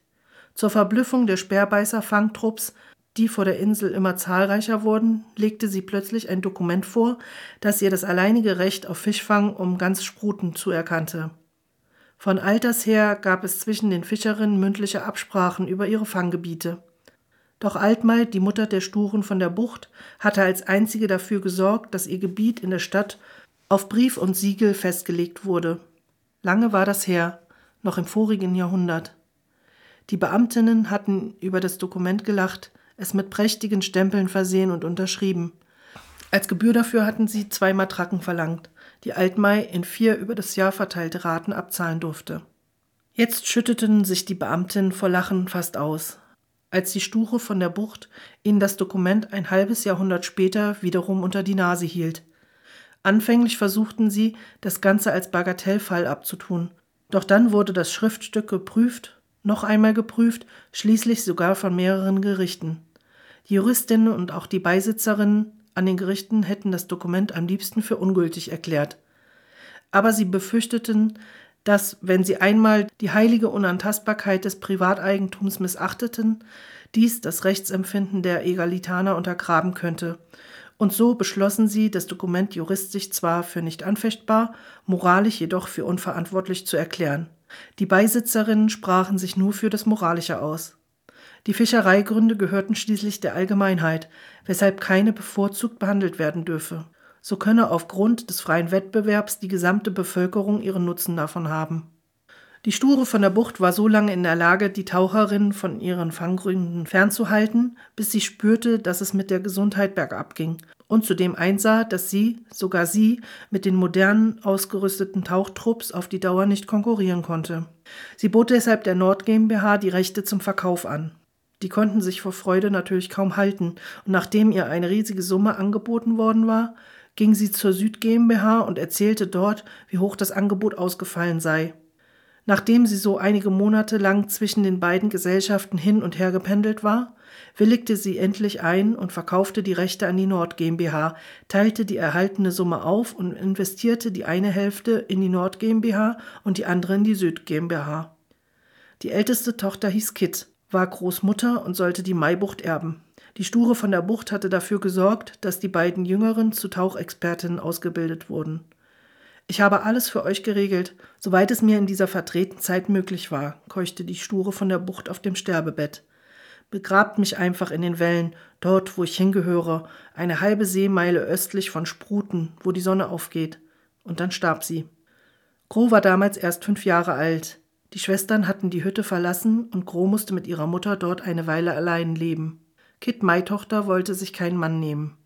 Zur Verblüffung der Speerbeißer-Fangtrupps, die vor der Insel immer zahlreicher wurden, legte sie plötzlich ein Dokument vor, das ihr das alleinige Recht auf Fischfang um ganz Spruten zuerkannte. Von alters her gab es zwischen den Fischerinnen mündliche Absprachen über ihre Fanggebiete. Doch Altmai, die Mutter der Sturen von der Bucht, hatte als einzige dafür gesorgt, dass ihr Gebiet in der Stadt auf Brief und Siegel festgelegt wurde. Lange war das her, noch im vorigen Jahrhundert. Die Beamtinnen hatten über das Dokument gelacht, es mit prächtigen Stempeln versehen und unterschrieben. Als Gebühr dafür hatten sie zwei Matraken verlangt, die Altmai in vier über das Jahr verteilte Raten abzahlen durfte. Jetzt schütteten sich die Beamtinnen vor Lachen fast aus als die Stuche von der Bucht ihnen das Dokument ein halbes Jahrhundert später wiederum unter die Nase hielt. Anfänglich versuchten sie, das Ganze als Bagatellfall abzutun. Doch dann wurde das Schriftstück geprüft, noch einmal geprüft, schließlich sogar von mehreren Gerichten. Die Juristinnen und auch die Beisitzerinnen an den Gerichten hätten das Dokument am liebsten für ungültig erklärt. Aber sie befürchteten, dass, wenn sie einmal die heilige Unantastbarkeit des Privateigentums missachteten, dies das Rechtsempfinden der Egalitaner untergraben könnte. Und so beschlossen sie, das Dokument juristisch zwar für nicht anfechtbar, moralisch jedoch für unverantwortlich zu erklären. Die Beisitzerinnen sprachen sich nur für das Moralische aus. Die Fischereigründe gehörten schließlich der Allgemeinheit, weshalb keine bevorzugt behandelt werden dürfe so könne aufgrund des freien Wettbewerbs die gesamte Bevölkerung ihren Nutzen davon haben. Die Sture von der Bucht war so lange in der Lage, die Taucherin von ihren Fanggründen fernzuhalten, bis sie spürte, dass es mit der Gesundheit bergab ging und zudem einsah, dass sie, sogar sie, mit den modernen ausgerüsteten Tauchtrupps auf die Dauer nicht konkurrieren konnte. Sie bot deshalb der Nord GmbH die Rechte zum Verkauf an. Die konnten sich vor Freude natürlich kaum halten, und nachdem ihr eine riesige Summe angeboten worden war, ging sie zur Süd GmbH und erzählte dort, wie hoch das Angebot ausgefallen sei. Nachdem sie so einige Monate lang zwischen den beiden Gesellschaften hin und her gependelt war, willigte sie endlich ein und verkaufte die Rechte an die Nord GmbH, teilte die erhaltene Summe auf und investierte die eine Hälfte in die Nord GmbH und die andere in die Süd GmbH. Die älteste Tochter hieß Kit, war Großmutter und sollte die Maibucht erben. Die Sture von der Bucht hatte dafür gesorgt, dass die beiden Jüngeren zu Tauchexpertinnen ausgebildet wurden. Ich habe alles für euch geregelt, soweit es mir in dieser vertreten Zeit möglich war, keuchte die Sture von der Bucht auf dem Sterbebett. Begrabt mich einfach in den Wellen, dort, wo ich hingehöre, eine halbe Seemeile östlich von Spruten, wo die Sonne aufgeht. Und dann starb sie. Gro war damals erst fünf Jahre alt. Die Schwestern hatten die Hütte verlassen und Gro musste mit ihrer Mutter dort eine Weile allein leben. Kit Maitochter wollte sich keinen Mann nehmen.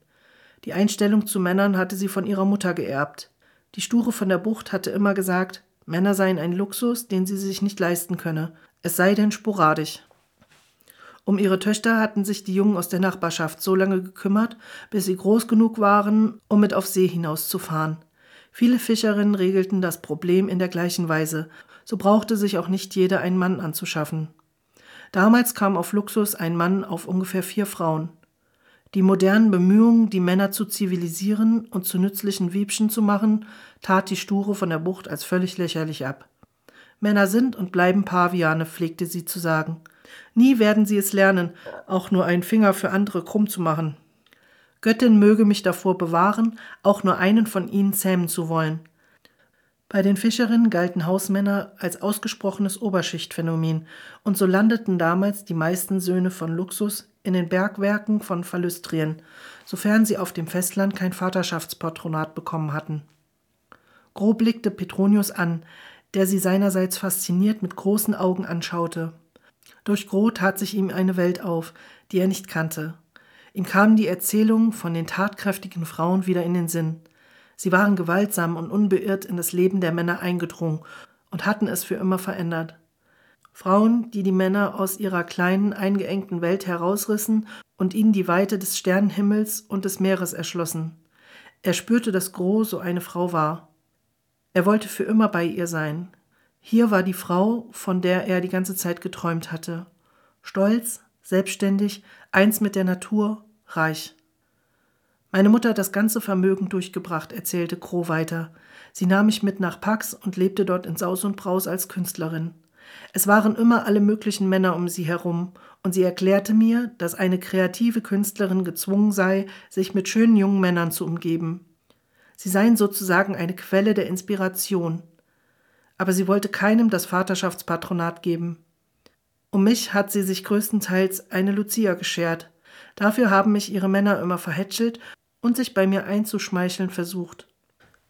Die Einstellung zu Männern hatte sie von ihrer Mutter geerbt. Die Sture von der Bucht hatte immer gesagt, Männer seien ein Luxus, den sie sich nicht leisten könne, es sei denn sporadisch. Um ihre Töchter hatten sich die Jungen aus der Nachbarschaft so lange gekümmert, bis sie groß genug waren, um mit auf See hinauszufahren. Viele Fischerinnen regelten das Problem in der gleichen Weise, so brauchte sich auch nicht jeder einen Mann anzuschaffen. Damals kam auf Luxus ein Mann auf ungefähr vier Frauen. Die modernen Bemühungen, die Männer zu zivilisieren und zu nützlichen Wiebschen zu machen, tat die Sture von der Bucht als völlig lächerlich ab. Männer sind und bleiben Paviane, pflegte sie zu sagen. Nie werden sie es lernen, auch nur einen Finger für andere krumm zu machen. Göttin möge mich davor bewahren, auch nur einen von ihnen zähmen zu wollen. Bei den Fischerinnen galten Hausmänner als ausgesprochenes Oberschichtphänomen, und so landeten damals die meisten Söhne von Luxus in den Bergwerken von Phalestrien, sofern sie auf dem Festland kein Vaterschaftspatronat bekommen hatten. Grob blickte Petronius an, der sie seinerseits fasziniert mit großen Augen anschaute. Durch Gros tat sich ihm eine Welt auf, die er nicht kannte. Ihm kamen die Erzählungen von den tatkräftigen Frauen wieder in den Sinn. Sie waren gewaltsam und unbeirrt in das Leben der Männer eingedrungen und hatten es für immer verändert. Frauen, die die Männer aus ihrer kleinen, eingeengten Welt herausrissen und ihnen die Weite des Sternenhimmels und des Meeres erschlossen. Er spürte, dass Gros so eine Frau war. Er wollte für immer bei ihr sein. Hier war die Frau, von der er die ganze Zeit geträumt hatte. Stolz, selbstständig, eins mit der Natur, reich. Meine Mutter hat das ganze Vermögen durchgebracht, erzählte Crow weiter. Sie nahm mich mit nach Pax und lebte dort in Saus und Braus als Künstlerin. Es waren immer alle möglichen Männer um sie herum, und sie erklärte mir, dass eine kreative Künstlerin gezwungen sei, sich mit schönen jungen Männern zu umgeben. Sie seien sozusagen eine Quelle der Inspiration aber sie wollte keinem das Vaterschaftspatronat geben. Um mich hat sie sich größtenteils eine Lucia geschert. Dafür haben mich ihre Männer immer verhätschelt und sich bei mir einzuschmeicheln versucht.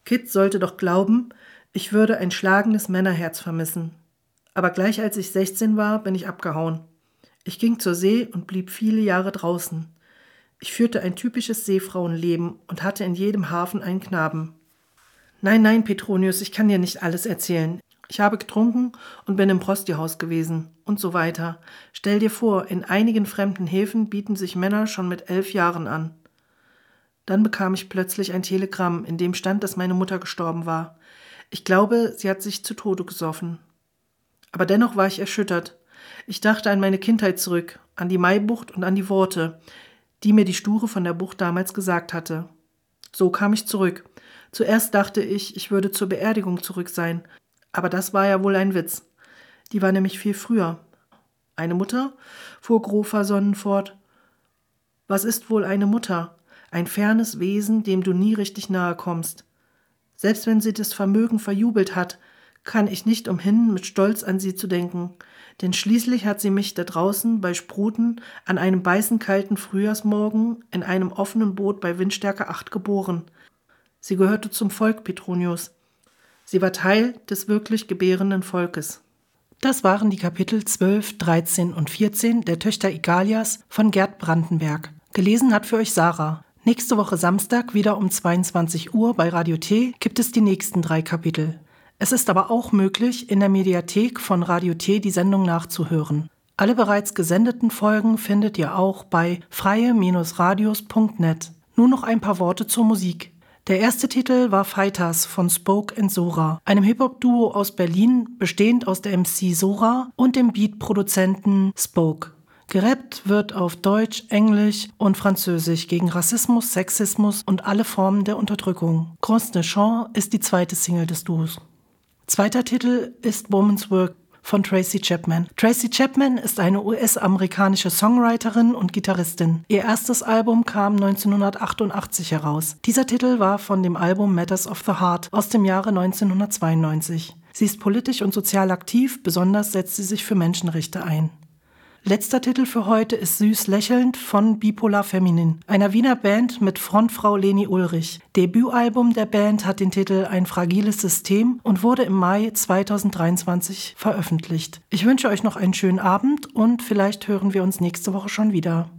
Kit sollte doch glauben, ich würde ein schlagendes Männerherz vermissen. Aber gleich als ich 16 war, bin ich abgehauen. Ich ging zur See und blieb viele Jahre draußen. Ich führte ein typisches Seefrauenleben und hatte in jedem Hafen einen Knaben. Nein, nein, Petronius, ich kann dir nicht alles erzählen. Ich habe getrunken und bin im Prostierhaus gewesen und so weiter. Stell dir vor, in einigen fremden Häfen bieten sich Männer schon mit elf Jahren an. Dann bekam ich plötzlich ein Telegramm, in dem stand, dass meine Mutter gestorben war. Ich glaube, sie hat sich zu Tode gesoffen. Aber dennoch war ich erschüttert. Ich dachte an meine Kindheit zurück, an die Maibucht und an die Worte, die mir die Sture von der Bucht damals gesagt hatte. So kam ich zurück. Zuerst dachte ich, ich würde zur Beerdigung zurück sein, aber das war ja wohl ein Witz. Die war nämlich viel früher. Eine Mutter? fuhr Grofer Sonnen fort. Was ist wohl eine Mutter? Ein fernes Wesen, dem du nie richtig nahe kommst. Selbst wenn sie das Vermögen verjubelt hat, kann ich nicht umhin, mit Stolz an sie zu denken, denn schließlich hat sie mich da draußen bei Spruten an einem beißend kalten Frühjahrsmorgen in einem offenen Boot bei Windstärke 8 geboren. Sie gehörte zum Volk Petronius. Sie war Teil des wirklich gebärenden Volkes. Das waren die Kapitel 12, 13 und 14 der Töchter Igalias von Gerd Brandenberg. Gelesen hat für euch Sarah. Nächste Woche Samstag wieder um 22 Uhr bei Radio T gibt es die nächsten drei Kapitel. Es ist aber auch möglich, in der Mediathek von Radio T die Sendung nachzuhören. Alle bereits gesendeten Folgen findet ihr auch bei freie-radios.net. Nun noch ein paar Worte zur Musik. Der erste Titel war Fighters von Spoke and Sora, einem Hip-Hop-Duo aus Berlin, bestehend aus der MC Sora und dem Beat-Produzenten Spoke. Gerappt wird auf Deutsch, Englisch und Französisch gegen Rassismus, Sexismus und alle Formen der Unterdrückung. Grosse Chant ist die zweite Single des Duos. Zweiter Titel ist Woman's Work von Tracy Chapman. Tracy Chapman ist eine US-amerikanische Songwriterin und Gitarristin. Ihr erstes Album kam 1988 heraus. Dieser Titel war von dem Album Matters of the Heart aus dem Jahre 1992. Sie ist politisch und sozial aktiv, besonders setzt sie sich für Menschenrechte ein. Letzter Titel für heute ist Süß lächelnd von Bipolar Feminin, einer Wiener Band mit Frontfrau Leni Ulrich. Debütalbum der Band hat den Titel Ein fragiles System und wurde im Mai 2023 veröffentlicht. Ich wünsche euch noch einen schönen Abend und vielleicht hören wir uns nächste Woche schon wieder.